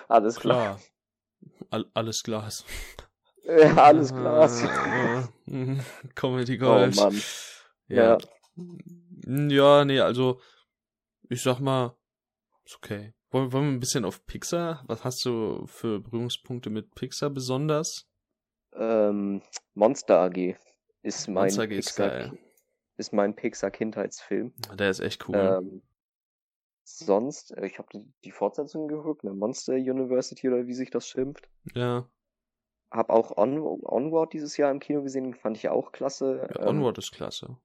alles klar. klar. All, alles Glas. Ja, alles Glas. Comedy Gold. Oh Mann. Ja. ja. Ja, nee, also ich sag mal, ist okay. Wollen, wollen wir ein bisschen auf Pixar? Was hast du für Berührungspunkte mit Pixar besonders? Ähm, Monster AG ist mein Monster AG ist, Pixar, ist mein Pixar Kindheitsfilm. Der ist echt cool. Ähm, sonst, äh, ich habe die, Fortsetzung geguckt, eine Monster University oder wie sich das schimpft. Ja. Hab auch On Onward dieses Jahr im Kino gesehen, fand ich auch klasse. Ja, Onward ähm, ist klasse.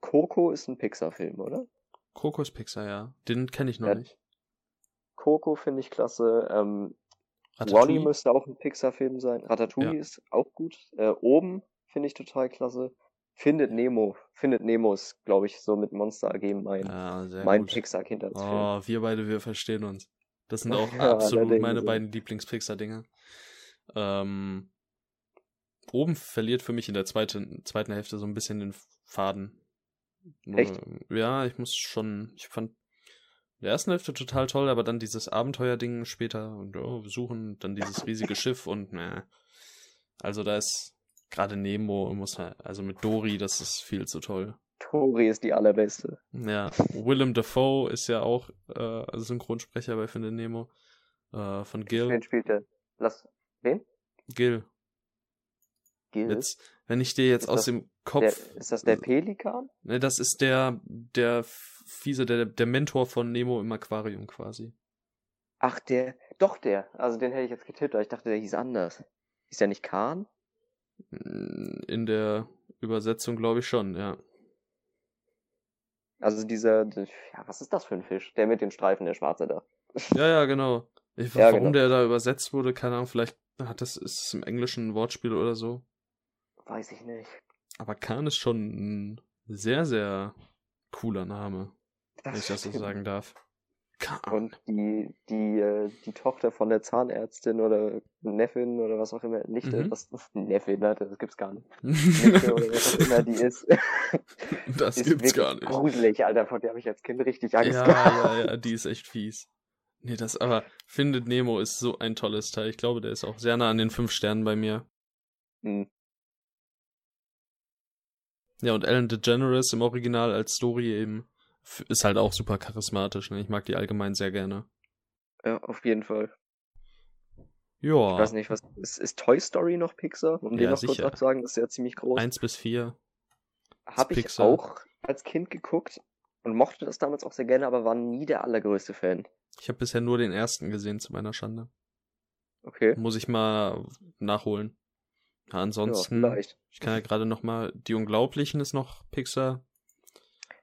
Coco ist ein Pixar-Film, oder? Coco ist Pixar, ja. Den kenne ich noch ja. nicht. Coco finde ich klasse. Ähm, Wally müsste auch ein Pixar-Film sein. Ratatouille ja. ist auch gut. Äh, Oben finde ich total klasse. Findet Nemo. Findet Nemo ist, glaube ich, so mit Monster AG mein, ja, mein Pixar-Kindheitsfilm. Oh, wir beide, wir verstehen uns. Das sind auch ja, absolut meine so. beiden Lieblings-Pixar-Dinger. Ähm, oben verliert für mich in der zweiten, zweiten Hälfte so ein bisschen den Faden. Echt? Ja, ich muss schon, ich fand der ersten Hälfte total toll, aber dann dieses Abenteuerding später und oh, wir suchen dann dieses riesige Schiff und ne. Also da ist gerade Nemo muss halt, also mit Dory, das ist viel zu toll. Dory ist die allerbeste. Ja, Willem Dafoe ist ja auch äh, Synchronsprecher bei Finde Nemo äh, von Gil. Wen spielt der? Lass wen? Gil. Gil. Jetzt, wenn ich dir jetzt ist aus dem Kopf. Der, ist das der Pelikan? Ne, das ist der der fiese der der Mentor von Nemo im Aquarium quasi. Ach, der, doch der. Also den hätte ich jetzt getippt, aber ich dachte, der hieß anders. Ist der nicht Kahn? In der Übersetzung glaube ich schon, ja. Also dieser, ja, was ist das für ein Fisch? Der mit den Streifen, der schwarze da. Ja, ja, genau. Ich, ja, warum genau. der da übersetzt wurde, keine Ahnung, vielleicht hat das, ist es im Englischen ein Wortspiel oder so. Weiß ich nicht. Aber Khan ist schon ein sehr, sehr cooler Name, das wenn ich das so sagen darf. Und die, die, äh, die Tochter von der Zahnärztin oder Neffin oder was auch immer, Nichte, mhm. was, Neffin, ne, das gibt's gar nicht. Nichte oder was auch immer die ist. das ist gibt's gar nicht. Gruselig, Alter, vor der habe ich als Kind richtig Angst ja, gehabt. Ja, ja, die ist echt fies. Nee, das aber, Findet Nemo ist so ein tolles Teil. Ich glaube, der ist auch sehr nah an den fünf Sternen bei mir. Mhm. Ja, und Ellen DeGeneres im Original als Story eben ist halt auch super charismatisch. Ne? Ich mag die allgemein sehr gerne. Ja, auf jeden Fall. Ja. Ich weiß nicht, was ist, ist Toy Story noch Pixar? Um ja, den noch sicher. kurz abzusagen, das ist ja ziemlich groß. Eins bis vier. Habe ich auch als Kind geguckt. und mochte das damals auch sehr gerne, aber war nie der allergrößte Fan. Ich habe bisher nur den ersten gesehen, zu meiner Schande. Okay. Muss ich mal nachholen. Ja, ansonsten, Ja, ich kann ja gerade noch mal, Die Unglaublichen ist noch Pixar,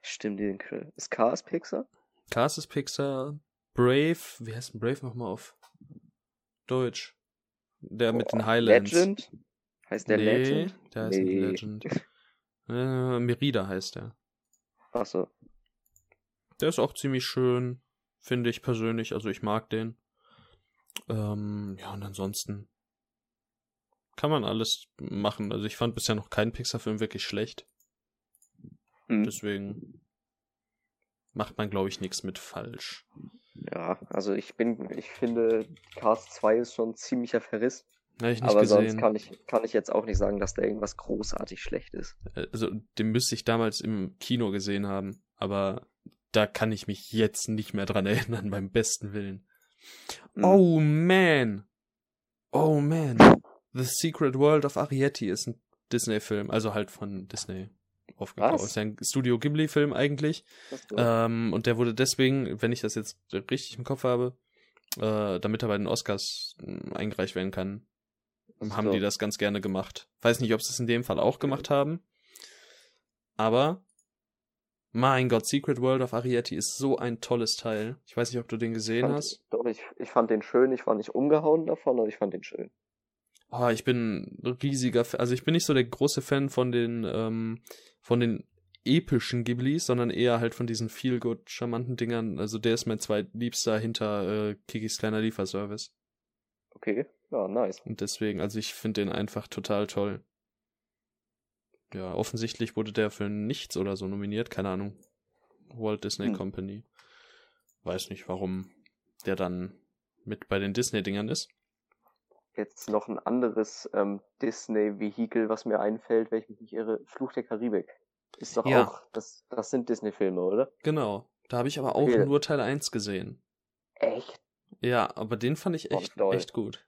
Stimmt, Grill. Ist Cars Pixar? Cars ist Pixar, Brave, wie heißt denn Brave nochmal auf Deutsch? Der mit den Highlands. Legend? Heißt der nee, Legend? der heißt Nee. nicht Legend. Äh, Merida heißt der. Achso. Der ist auch ziemlich schön, finde ich persönlich. Also ich mag den. Ähm, ja, und ansonsten kann man alles machen. Also ich fand bisher noch keinen Pixar-Film wirklich schlecht. Hm. Deswegen macht man, glaube ich, nichts mit falsch. Ja, also ich bin, ich finde, Cars 2 ist schon ein ziemlicher Verriss. Ich nicht aber sonst gesehen. kann ich, kann ich jetzt auch nicht sagen, dass da irgendwas großartig schlecht ist. Also den müsste ich damals im Kino gesehen haben. Aber da kann ich mich jetzt nicht mehr dran erinnern, beim besten Willen. Hm. Oh man. Oh man. The Secret World of Arietti ist ein Disney-Film, also halt von Disney aufgekauft. Was? Ist ja ein Studio Ghibli-Film eigentlich. Das. Ähm, und der wurde deswegen, wenn ich das jetzt richtig im Kopf habe, äh, damit er bei den Oscars mh, eingereicht werden kann, haben So. die das ganz gerne gemacht. Weiß nicht, ob sie es in dem Fall auch gemacht haben. Aber mein Gott, Secret World of Arietti ist so ein tolles Teil. Ich weiß nicht, ob du den gesehen fand, hast. Doch, ich, ich fand den schön. Ich war nicht umgehauen davon, aber ich fand den schön. Oh, ich bin ein riesiger, also ich bin nicht so der große Fan von den, ähm, von den epischen Ghiblis, sondern eher halt von diesen feel good charmanten Dingern. Also der ist mein zweitliebster hinter äh, Kikis kleiner Lieferservice. Okay, ja, nice. Und deswegen, also ich finde den einfach total toll. Ja, offensichtlich wurde der für nichts oder so nominiert, keine Ahnung. Walt Disney Hm. Company. Weiß nicht, warum der dann mit bei den Disney-Dingern ist. Jetzt noch ein anderes ähm, Disney-Vehikel, was mir einfällt, wenn ich mich nicht irre. Fluch der Karibik. Ist doch Ja. auch, das, das sind Disney-Filme, oder? Genau. Da habe ich aber auch Okay. nur Teil 1 gesehen. Echt? Ja, aber den fand ich Oh, echt, doll. echt gut.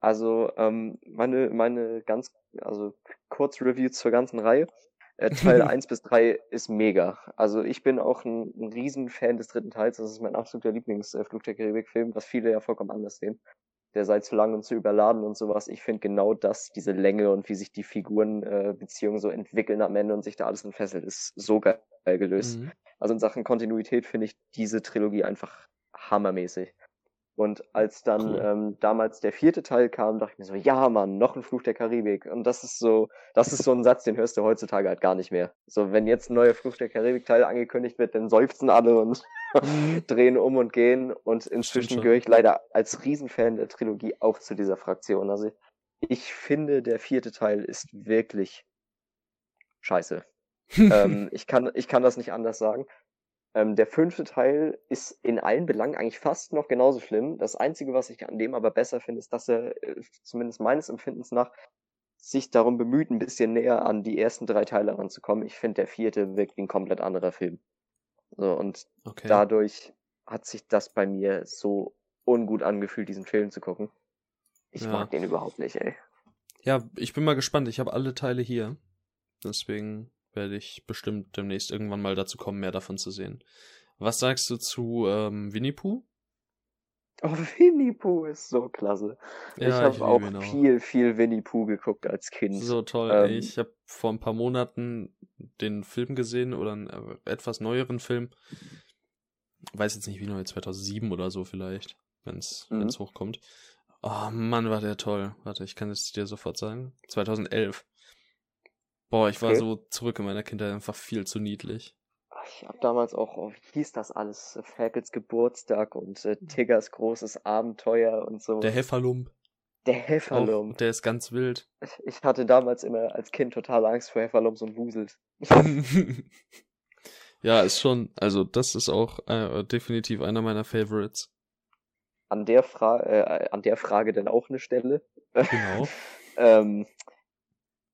Also, ähm, meine, meine ganz, also Kurzreview zur ganzen Reihe. Äh, Teil 1 bis 3 ist mega. Also ich bin auch ein, ein Riesenfan des dritten Teils. Das ist mein absoluter Lieblingsflug der Karibik-Film, was viele ja vollkommen anders sehen. Der sei zu lang und zu überladen und sowas. Ich finde genau das, diese Länge und wie sich die Figurenbeziehungen äh, Beziehungen so entwickeln am Ende und sich da alles entfesselt, ist so geil gelöst. Mhm. Also in Sachen Kontinuität finde ich diese Trilogie einfach hammermäßig. Und als dann Cool. ähm, damals der vierte Teil kam, dachte ich mir so, ja Mann, noch ein Fluch der Karibik. Und das ist so, das ist so ein Satz, den hörst du heutzutage halt gar nicht mehr. So, wenn jetzt ein neuer Fluch der Karibik-Teil angekündigt wird, dann seufzen alle und. drehen um und gehen. Und inzwischen gehöre ich leider als Riesenfan der Trilogie auch zu dieser Fraktion. Also ich finde, der vierte Teil ist wirklich scheiße. ähm, ich, kann, ich kann das nicht anders sagen. Ähm, der fünfte Teil ist in allen Belangen eigentlich fast noch genauso schlimm. Das Einzige, was ich an dem aber besser finde, ist, dass er, äh, zumindest meines Empfindens nach, sich darum bemüht, ein bisschen näher an die ersten drei Teile ranzukommen. Ich finde, der vierte wirkt wie ein komplett anderer Film. So, und Okay. dadurch hat sich das bei mir so ungut angefühlt, diesen Film zu gucken. Ich Ja. mag den überhaupt nicht, ey. Ja, ich bin mal gespannt. Ich habe alle Teile hier. Deswegen werde ich bestimmt demnächst irgendwann mal dazu kommen, mehr davon zu sehen. Was sagst du zu ähm, Winnie Pooh? Oh, Winnie Pooh ist so klasse. ich Ja, habe ich ihn auch. viel, viel Winnie Pooh geguckt als Kind. So toll. Ähm. Ich habe vor ein paar Monaten den Film gesehen oder einen äh, etwas neueren Film. Weiß jetzt nicht, wie neu, 2007 oder so vielleicht, wenn es Mhm. hochkommt. Oh Mann, war der toll. Warte, ich kann es dir sofort sagen. 2011. Boah, ich war Okay. so zurück in meiner Kindheit einfach viel zu niedlich. Ich habe damals auch, oh, wie hieß das alles? Ferkels Geburtstag und äh, Tiggers großes Abenteuer und so. Der Hefferlump. Der Auch, Hefferlump. der ist ganz wild. Ich, ich hatte damals immer als Kind total Angst vor Hefferlumps und Wusels. ja, ist schon, also das ist auch äh, definitiv einer meiner Favorites. An der, Fra äh, an der Frage dann auch eine Stelle. Genau. ähm,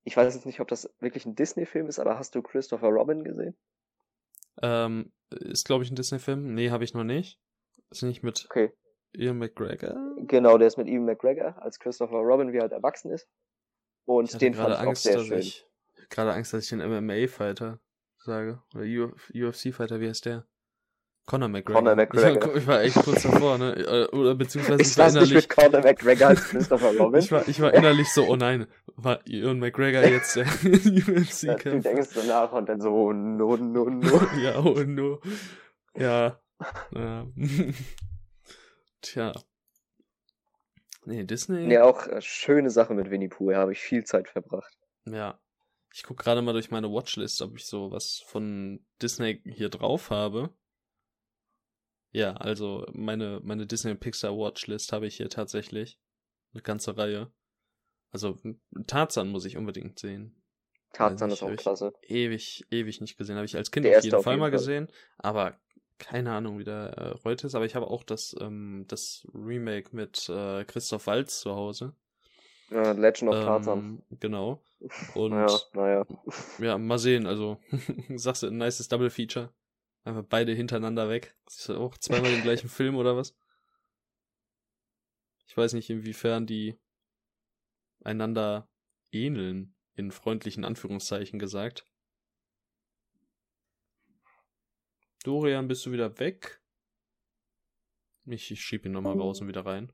ich weiß jetzt nicht, ob das wirklich ein Disney-Film ist, aber hast du Christopher Robin gesehen? Ähm, ist, glaube ich, ein Disney-Film. Nee, habe ich noch nicht. Ist nicht mit Okay. Ian McGregor? Genau, der ist mit Ewan McGregor als Christopher Robin, wie er halt erwachsen ist. Und Ich hatte den fand ich auch sehr schön. ich gerade Angst, dass ich den MMA-Fighter sage. Oder UFC-Fighter, wie heißt der? Conor McGregor. Conor McGregor. Ich war, ich war echt kurz davor, ne? Äh, Oder beziehungsweise Ist ich war das nicht innerlich. mit Conor McGregor als Christopher Robin? Ich war, ich war innerlich so, oh nein, war Ian McGregor jetzt der Ja, du UFC-Kämpfer? denkst so nach und dann so, oh, no, no, no. Ja, oh no. Ja. ja. Tja. Nee, Disney. Nee, auch äh, schöne Sache mit Winnie Pooh, da habe ich viel Zeit verbracht. Ja. Ich guck gerade mal durch meine Watchlist, ob ich so was von Disney hier drauf habe. Ja, also meine, meine Disney Pixar Watchlist habe ich hier tatsächlich. Eine ganze Reihe. Also Tarzan muss ich unbedingt sehen. Tarzan ist auch klasse. Ewig, ewig nicht gesehen. Habe ich als Kind auf jeden auf Fall jeden mal Fall. gesehen. Aber keine Ahnung, wie der äh, heute ist. Aber ich habe auch das, ähm, das Remake mit äh, Christoph Waltz zu Hause. Ja, Legend of Tarzan. Ähm, genau. Und Ja, naja. ja, mal sehen. Also, sagst du, ein nices Double Feature. Einfach beide hintereinander weg. Ist ja auch zweimal den gleichen Film oder was? Ich weiß nicht, inwiefern die einander ähneln, in freundlichen Anführungszeichen gesagt. Dorian, bist du wieder weg? Ich, ich schieb ihn nochmal raus und wieder rein.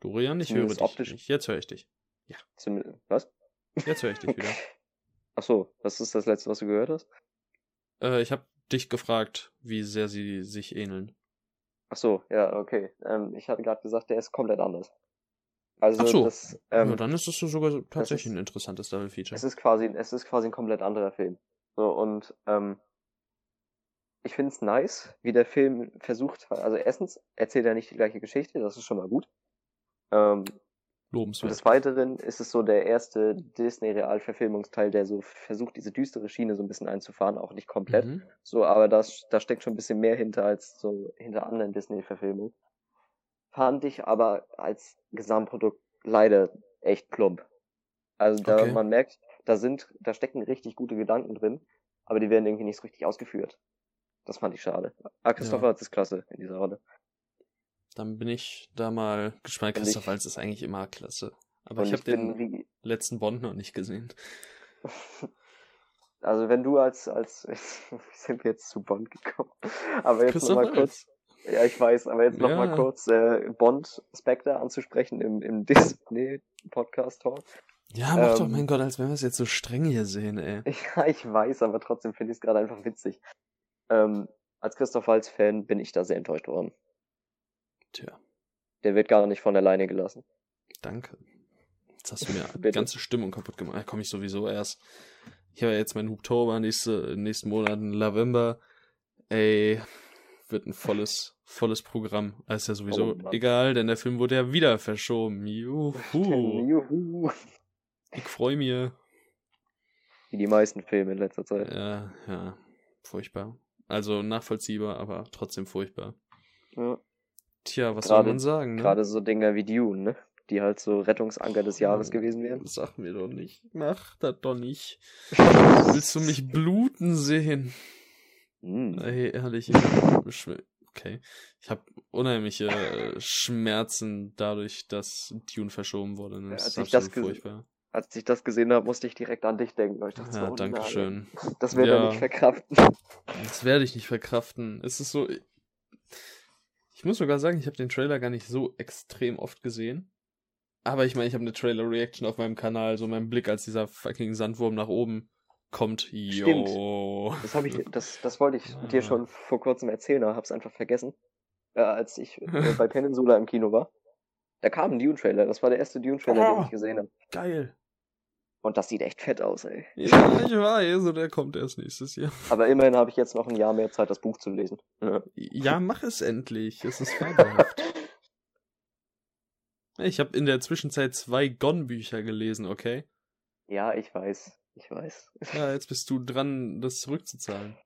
Dorian, ich höre Zumindest dich optisch. nicht. Jetzt höre ich dich. Zum, was? Jetzt höre ich dich wieder. Ach so, was ist das letzte, was du gehört hast? Äh, ich habe dich gefragt, wie sehr sie sich ähneln. Ach so, ja, okay. Ähm, ich hatte gerade gesagt, der ist komplett anders. Also Ach so. das, ähm, ja, dann ist das so sogar so tatsächlich ist- ein interessantes Double Feature. es ist quasi, es ist quasi ein komplett anderer Film. So und ähm, ich finde es nice, wie der Film versucht hat. Also erstens erzählt er nicht die gleiche Geschichte, das ist schon mal gut. Ähm, und Lobenswert. des Weiteren ist es so der erste Disney-Realverfilmungsteil, der so versucht, diese düstere Schiene so ein bisschen einzufahren, auch nicht komplett. Mhm. So, aber das, da steckt schon ein bisschen mehr hinter als so hinter anderen Disney-Verfilmungen. Fand ich aber als Gesamtprodukt leider echt plump. Also da Okay. man merkt, da sind, da stecken richtig gute Gedanken drin, aber die werden irgendwie nicht so richtig ausgeführt. Das fand ich schade. Ah, Christopher Ja. hat es klasse in dieser Rolle. Dann bin ich da mal gespannt. Christoph Waltz ist eigentlich immer klasse. Aber ich habe den wie, letzten Bond noch nicht gesehen. also wenn du als, als, wie sind wir jetzt zu Bond gekommen? Aber jetzt Christoph nochmal kurz, ja, ich weiß, aber jetzt noch Ja. mal kurz äh, Bond Spectre anzusprechen im, im Disney Podcast Talk. Ja, mach doch, Ähm. mein Gott, als wenn wir es jetzt so streng hier sehen, ey. Ja, ich weiß, aber trotzdem finde ich es gerade einfach witzig. Ähm, als Christoph Waltz Fan bin ich da sehr enttäuscht worden. Tja, Der wird gar nicht von alleine gelassen. danke. Jetzt hast du mir die ganze Stimmung kaputt gemacht. Da komme ich sowieso erst. Ich habe ja jetzt meinen Hubtober, nächste, nächsten Monat November. Ey, wird ein volles, volles Programm. Das ist ja sowieso Oh egal, denn der Film wurde ja wieder verschoben. Juhu. Juhu. Ich freue mich. Wie die meisten Filme in letzter Zeit. Ja, ja, furchtbar. Also nachvollziehbar, aber trotzdem furchtbar. Ja. Tja, was Gerade- soll man sagen, ne? Gerade so Dinger wie Dune, ne? Die halt so Rettungsanker des Jahres gewesen wären. Sag mir doch nicht. Mach das doch nicht. Willst du mich bluten sehen? Hm. Ey, ehrlich. Ich okay. Ich habe unheimliche äh, Schmerzen dadurch, dass Dune verschoben wurde. ne? Ja, Das als ist ich das furchtbar. Als ich das gesehen habe, musste ich direkt an dich denken. Ich dachte, Ja, danke schön. Das wird er Ja. nicht verkraften. Das werde ich nicht verkraften. Es ist so. Ich muss sogar sagen, ich habe den Trailer gar nicht so extrem oft gesehen. Aber ich meine, ich habe eine Trailer-Reaction auf meinem Kanal, so mein Blick, als dieser fucking Sandwurm nach oben kommt. Jo. Das habe ich, das, das wollte ich dir schon vor kurzem erzählen, aber hab's einfach vergessen. Äh, als ich äh, bei Peninsula im Kino war. Da kam ein Dune-Trailer. Das war der erste Dune-Trailer, Oh. den ich gesehen habe. Geil. Und das sieht echt fett aus, ey. Ja, ich weiß, und der kommt erst nächstes Jahr. Aber immerhin habe ich jetzt noch ein Jahr mehr Zeit, das Buch zu lesen. Ja. Ja, mach es endlich. Es ist fabelhaft. Ich habe in der Zwischenzeit zwei Gon-Bücher gelesen, okay? ja, ich weiß. Ich weiß. Ja, jetzt bist du dran, das zurückzuzahlen.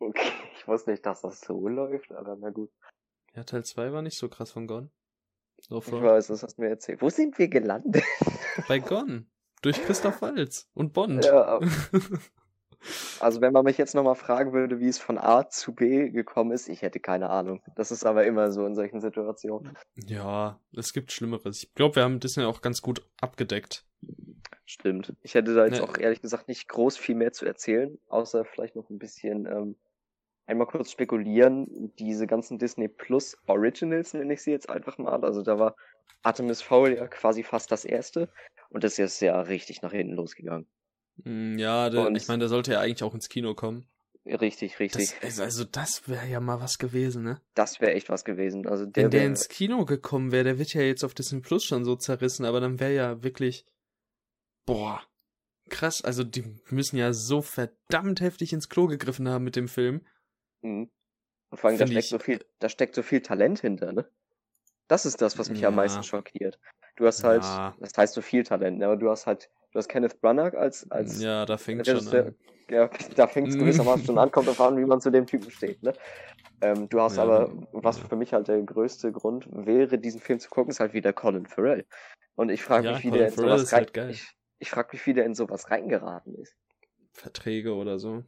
Okay, ich wusste nicht, dass das so läuft, aber na gut. Ja, Teil 2 war nicht so krass von Gon. So Ich weiß, das hast du mir erzählt. Wo sind wir gelandet? Bei Gon. Durch Christoph Waltz und Bond. Ja, also wenn man mich jetzt nochmal fragen würde, wie es von A zu B gekommen ist, ich hätte keine Ahnung. Das ist aber immer so in solchen Situationen. ja, es gibt Schlimmeres. Ich glaube, wir haben Disney auch ganz gut abgedeckt. Stimmt. Ich hätte da jetzt Ne. auch ehrlich gesagt nicht groß viel mehr zu erzählen, außer vielleicht noch ein bisschen ähm, einmal kurz spekulieren. Diese ganzen Disney Plus Originals nenne ich sie jetzt einfach mal. Also da war Artemis Fowl ja quasi fast das erste und das ist ja richtig nach hinten losgegangen. Mm, Ja, der, Und- ich meine, der sollte ja eigentlich auch ins Kino kommen. Richtig, richtig. Das, also das wäre ja mal was gewesen, ne? Das wäre echt was gewesen. Also der, Wenn der wär- ins Kino gekommen wäre, der wird ja jetzt auf Disney Plus schon so zerrissen, aber dann wäre ja wirklich, boah, krass. Also die müssen ja so verdammt heftig ins Klo gegriffen haben mit dem Film. Mhm. Und vor allem, da steckt ich- so viel, da steckt so viel Talent hinter, ne? Das ist das, was mich am Ja. meisten schockiert. Du hast halt, Ja. das heißt so viel Talent, ne? aber du hast halt, du hast Kenneth Branagh als, als ja, da fängt schon an. ja, da fängt es Mhm. gewissermaßen schon an, kommt an, wie man zu dem Typen steht, ne? Ähm, du hast Ja. aber, was für mich halt der größte Grund wäre, diesen Film zu gucken, ist halt wieder Colin Farrell. Und ich frage mich, wie Colin der in Farrell sowas rein, halt ich, ich frage mich, wie der in sowas reingeraten ist. Verträge oder so.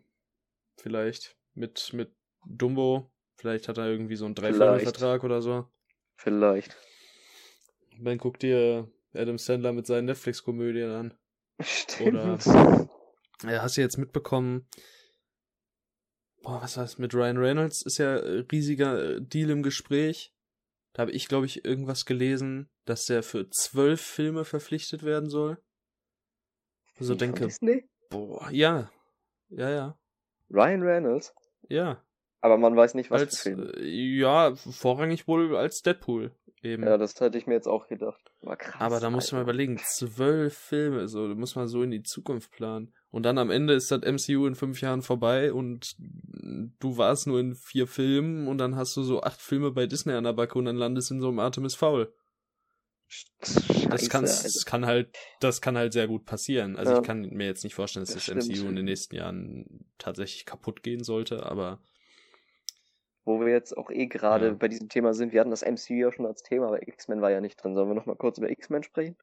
Vielleicht mit, mit Dumbo. Vielleicht hat er irgendwie so einen. Dreiviertelvertrag oder so. Vielleicht. Dann guck dir Adam Sandler mit seinen Netflix-Komödien an. Stimmt. Ja, hast du jetzt mitbekommen? Boah, was heißt mit Ryan Reynolds? Ist ja äh, riesiger äh, Deal im Gespräch. Da habe ich, glaube ich, irgendwas gelesen, dass der für zwölf Filme verpflichtet werden soll. So Von denke, Disney? boah, ja. Ja, ja. Ryan Reynolds? Ja. Aber man weiß nicht, was als, Film. äh, ja, vorrangig wohl als Deadpool eben. Ja, das hätte ich mir jetzt auch gedacht. War krass. Aber da musst du mal Alter. überlegen, zwölf Filme, so, du musst mal so in die Zukunft planen. Und dann am Ende ist das MCU in fünf Jahren vorbei und du warst nur in vier Filmen und dann hast du so acht Filme bei Disney an der Backe und dann landest in so einem Artemis Foul. Das, Scheiße, kann, Alter. das kann halt, das kann halt sehr gut passieren. Also Ja. ich kann mir jetzt nicht vorstellen, dass Das das. MCU in den nächsten Jahren tatsächlich kaputt gehen sollte, aber Wo wir jetzt auch eh gerade Ja. bei diesem Thema sind, wir hatten das MCU ja schon als Thema, aber X-Men war ja nicht drin. Sollen wir noch mal kurz über X-Men sprechen?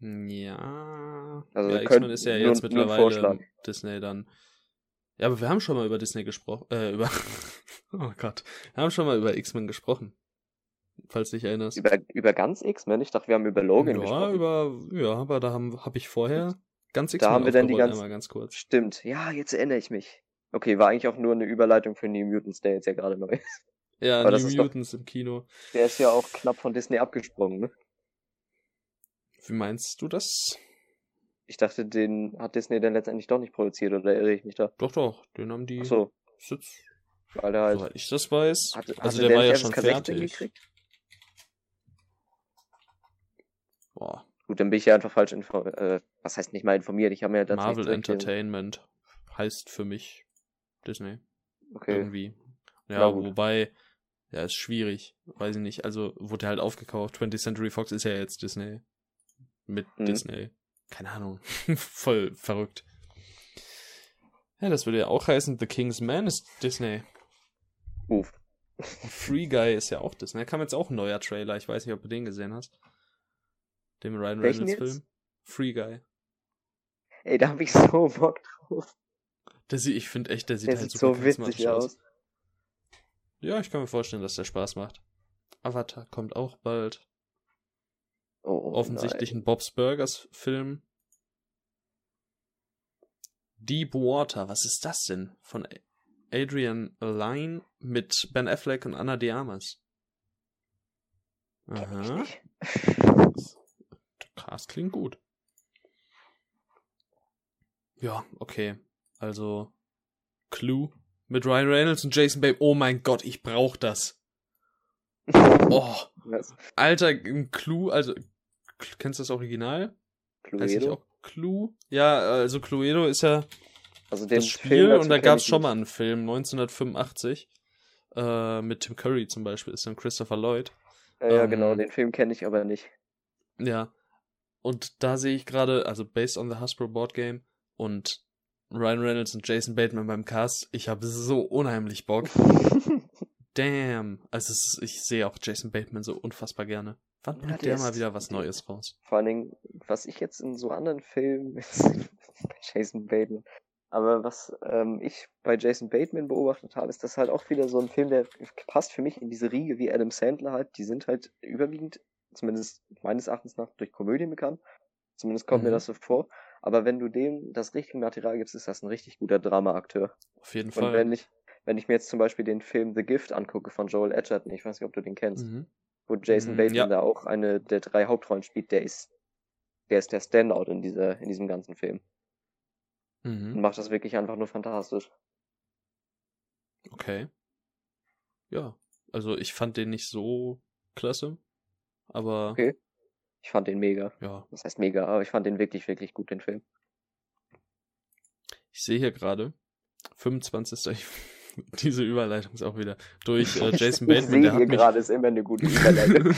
Ja. Also ja, X-Men ist ja nur- jetzt nur mittlerweile Vorschlag. Disney dann. Ja, aber wir haben schon mal über Disney gesprochen. Äh, über. oh Gott. Wir haben schon mal über X-Men gesprochen. Falls du dich erinnerst. Über, über ganz X-Men? Ich dachte, wir haben über Logan ja, gesprochen. über. Ja, aber da habe hab ich vorher ganz Da X-Men haben wir dann die einmal ganz kurz. Stimmt. Ja, jetzt erinnere ich mich. Okay, war eigentlich auch nur eine Überleitung für New Mutants, der jetzt ja gerade neu ist. Ja, aber New ist doch- Mutants im Kino. Der ist ja auch knapp von Disney abgesprungen, ne? Wie meinst du das? Ich dachte, den hat Disney dann letztendlich doch nicht produziert, oder irre ich mich da? Doch, doch. Den haben die. Ach so, jetzt, weil der halt. soweit ich das weiß. Hatte, also hatte der war ja schon FSK 16 fertig. gekriegt? Boah. Gut, dann bin ich ja einfach falsch informiert. Äh, was heißt nicht mal informiert? Ich habe mir dazu Marvel. Entertainment heißt für mich Disney. Okay. Irgendwie. Ja, wobei, ja, ist schwierig. Weiß ich nicht. Also wurde halt aufgekauft. 20th Century Fox ist ja jetzt Disney. Mit Mhm. Disney. Keine Ahnung. Voll verrückt. Ja, das würde ja auch heißen, The King's Man ist Disney. Uff. Free Guy ist ja auch Disney. Da kam jetzt auch ein neuer Trailer. Ich weiß nicht, ob du den gesehen hast. Den Ryan Reynolds? Film. Free Guy. Ey, da habe ich so Bock drauf. Der sieht, ich finde echt, der sieht Der halt sieht super so witzig charismatisch aus. Ja, ich kann mir vorstellen, dass der Spaß macht. Avatar kommt auch bald. Oh, Offensichtlich ein Bob's Burgers Film. Deep Water, was ist das denn? Von Adrian Lyne mit Ben Affleck und Anna de Armas. Nein. Aha. Der Cast klingt gut. Ja, okay. Also Clue mit Ryan Reynolds und Jason Babe. Oh mein Gott, ich brauch das. Oh, Was? Alter, ein Clue, also kennst du das Original? Cluedo? auch Clue? Ja, also Cluedo ist ja Also das Spiel und da gab es schon mal einen Film, 1985, äh, mit Tim Curry zum Beispiel, ist dann Christopher Lloyd. Ja, ja, ähm, genau, den Film kenne ich aber nicht. Ja. Und da sehe ich gerade, also based on the Hasbro Board Game und Ryan Reynolds und Jason Bateman beim Cast, ich habe so unheimlich Bock. Damn. Also es, ist- ich sehe auch Jason Bateman so unfassbar gerne. Wann Ja, bringt der der mal wieder was Neues raus? Vor allen Dingen, was ich jetzt in so anderen Filmen bei Jason Bateman, aber was ähm, ich bei Jason Bateman beobachtet habe, ist das halt auch wieder so ein Film, der passt für mich in diese Riege wie Adam Sandler halt. Die sind halt überwiegend, zumindest meines Erachtens nach, durch Komödien bekannt. Zumindest kommt mir Mhm. das so vor. Aber wenn du dem das richtige Material gibst, ist das ein richtig guter Drama-Akteur. Auf jeden Und Fall. wenn ich, wenn ich mir jetzt zum Beispiel den Film The Gift angucke von Joel Edgerton, ich weiß nicht, ob du den kennst, Mhm. wo Jason Mm, Bateman ja. da auch eine der drei Hauptrollen spielt, der ist, der ist der Standout in dieser, in diesem ganzen Film. Und Mhm. macht das wirklich einfach nur fantastisch. Okay. Ja. Also ich fand den nicht so klasse. Aber Okay. Ich fand den mega. ja. Das heißt mega, aber ich fand den wirklich, wirklich gut, den Film. Ich sehe hier gerade, 25. Ich, diese Überleitung ist auch wieder durch äh, Jason ich Bateman. sehe Der hier hat mich, gerade, ist immer eine gute Überleitung.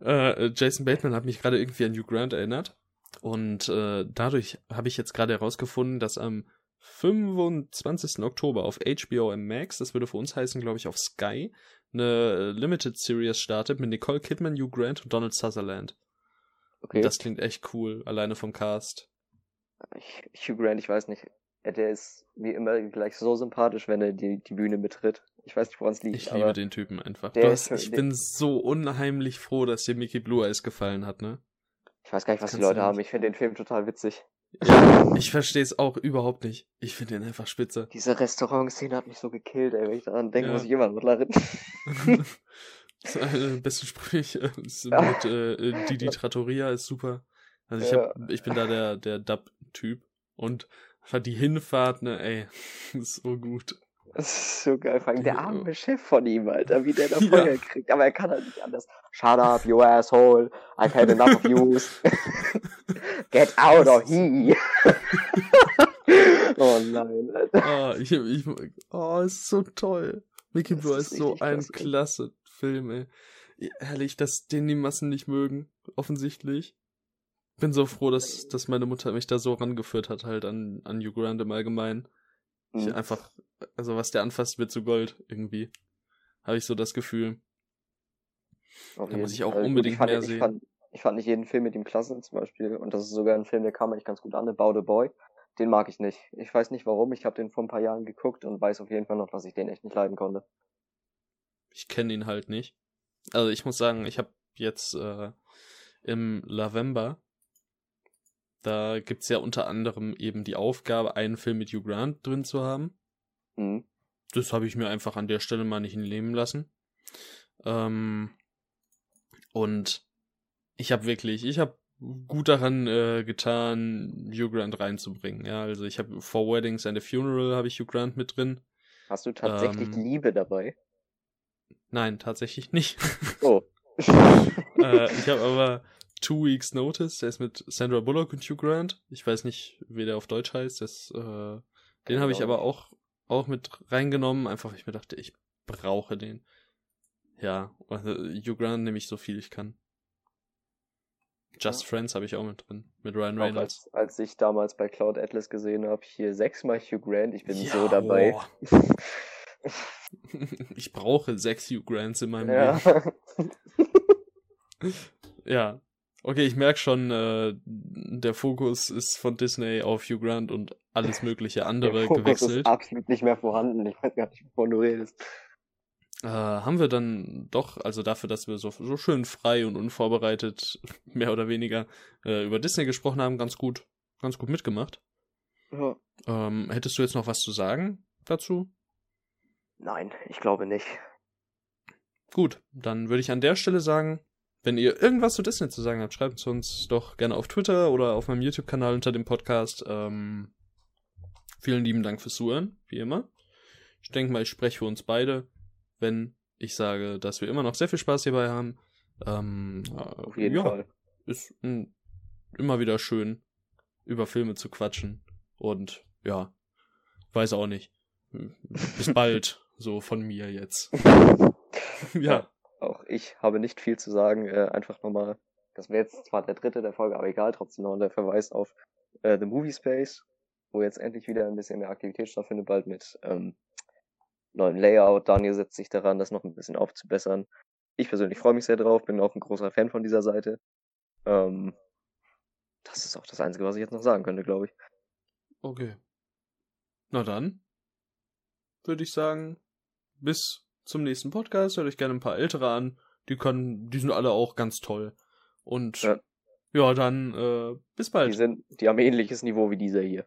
äh, Jason Bateman hat mich gerade irgendwie an Hugh Grant erinnert. Und äh, dadurch habe ich jetzt gerade herausgefunden, dass am 25. Oktober auf HBO Max, das würde für uns heißen, glaube ich, auf Sky, eine Limited Series startet mit Nicole Kidman, Hugh Grant und Donald Sutherland. Okay. Das klingt echt cool, alleine vom Cast. Hugh Grant, ich weiß nicht. äh, Der ist wie immer gleich so sympathisch, wenn er die, die Bühne betritt. Ich weiß nicht, woran es liegt. Ich liebe den Typen einfach. hast, ich bin so unheimlich froh, dass dir Mickey Blue Eyes gefallen hat, ne? Ich weiß gar nicht, was die Kannst Leute haben. Ich finde den Film total witzig. Ja, ich verstehe es auch überhaupt nicht. Ich finde ihn einfach spitze. Diese Restaurant-Szene hat mich so gekillt, ey. Wenn ich daran denke, Ja. muss ich immer noch lachen. das ist einer der besten Sprüche. Mit äh, Didi Trattoria ist super. Also ich Ja. hab, ich bin da der, der Dub-Typ. Und die Hinfahrt, ne, ey, ist so gut. Das ist so geil. Vor allem der Ja. arme Chef von ihm, Alter, wie der da Ja. Feuer kriegt. Aber er kann halt nicht anders. Shut up, you asshole. I've had enough of yous. Get out of here. oh nein, Alter. Ah, ich, ich, oh, ist so toll. Mickey Blue ist ist so ein klasse. klasse Film, ey. Ehrlich, dass den die Massen nicht mögen, offensichtlich. Bin so froh, dass, dass meine Mutter mich da so rangeführt hat, halt an, an Hugh Grant im Allgemeinen. Ich Mhm. einfach, also was der anfasst, wird zu Gold, irgendwie. Habe ich so das Gefühl. Auf Da muss ich auch unbedingt ich fand, mehr ich sehen. Fand, ich fand nicht jeden Film mit ihm klasse, zum Beispiel. Und das ist sogar ein Film, der kam eigentlich ganz gut an, About a Boy. Den mag ich nicht. Ich weiß nicht warum. Ich habe den vor ein paar Jahren geguckt und weiß auf jeden Fall noch, dass ich den echt nicht leiden konnte. Ich kenne ihn halt nicht. Also ich muss sagen, ich habe jetzt äh, im Lavember, da gibt's ja unter anderem eben die Aufgabe, einen Film mit Hugh Grant drin zu haben. Mhm. Das habe ich mir einfach an der Stelle mal nicht nehmen lassen. Ähm, und ich habe wirklich, ich habe gut daran äh, getan, Hugh Grant reinzubringen. Ja, also ich habe For Weddings and a Funeral habe ich Hugh Grant mit drin. Hast du tatsächlich Ähm. Liebe dabei? Nein, tatsächlich nicht. Oh. äh, ich habe aber Two Weeks Notice, der ist mit Sandra Bullock und Hugh Grant. Ich weiß nicht, wie der auf Deutsch heißt. Das, äh, den habe ich Genau. aber auch, auch mit reingenommen, einfach weil ich mir dachte, ich brauche den. Ja, also Hugh Grant nehme ich so viel ich kann. Just Ja. Friends habe ich auch mit drin, mit Ryan Reynolds. als, als ich damals bei Cloud Atlas gesehen habe, hier sechsmal Hugh Grant, ich bin Ja, so dabei. boah. ich brauche sechs Hugh Grants in meinem ja. Leben. Ja. Okay, ich merke schon, äh, der Fokus ist von Disney auf Hugh Grant und alles mögliche andere gewechselt. ist absolut nicht mehr vorhanden. Ich weiß gar nicht, wovon du redest. Äh, haben wir dann doch, also dafür, dass wir so, so schön frei und unvorbereitet, mehr oder weniger, äh, über Disney gesprochen haben, ganz gut, ganz gut mitgemacht. Ja. Ähm, hättest du jetzt noch was zu sagen dazu? Nein, ich glaube nicht. Gut, dann würde ich an der Stelle sagen, wenn ihr irgendwas zu Disney zu sagen habt, schreibt es uns doch gerne auf Twitter oder auf meinem YouTube-Kanal unter dem Podcast. Ähm, vielen lieben Dank fürs Zuhören, wie immer. Ich denke mal, ich spreche für uns beide, wenn ich sage, dass wir immer noch sehr viel Spaß hierbei haben. Ähm, Auf jeden ja, Fall. ist mm, immer wieder schön, über Filme zu quatschen. Und ja, weiß auch nicht. Bis bald, so von mir jetzt. ja. Auch ich habe nicht viel zu sagen. Äh, einfach nochmal, das wäre jetzt zwar der dritte der Folge, aber egal, trotzdem noch der Verweis auf äh, The Movie Space, wo jetzt endlich wieder ein bisschen mehr Aktivität stattfindet, bald mit ähm, neuen Layout. Daniel setzt sich daran, das noch ein bisschen aufzubessern. Ich persönlich freue mich sehr drauf, bin auch ein großer Fan von dieser Seite. Ähm, das ist auch das Einzige, was ich jetzt noch sagen könnte, glaube ich. Okay. Na dann würde ich sagen, bis zum nächsten Podcast. Hört euch gerne ein paar ältere an. Die können, die sind alle auch ganz toll. Und Ja. Ja, dann äh, bis bald. Die, sind, die haben ähnliches Niveau wie dieser hier.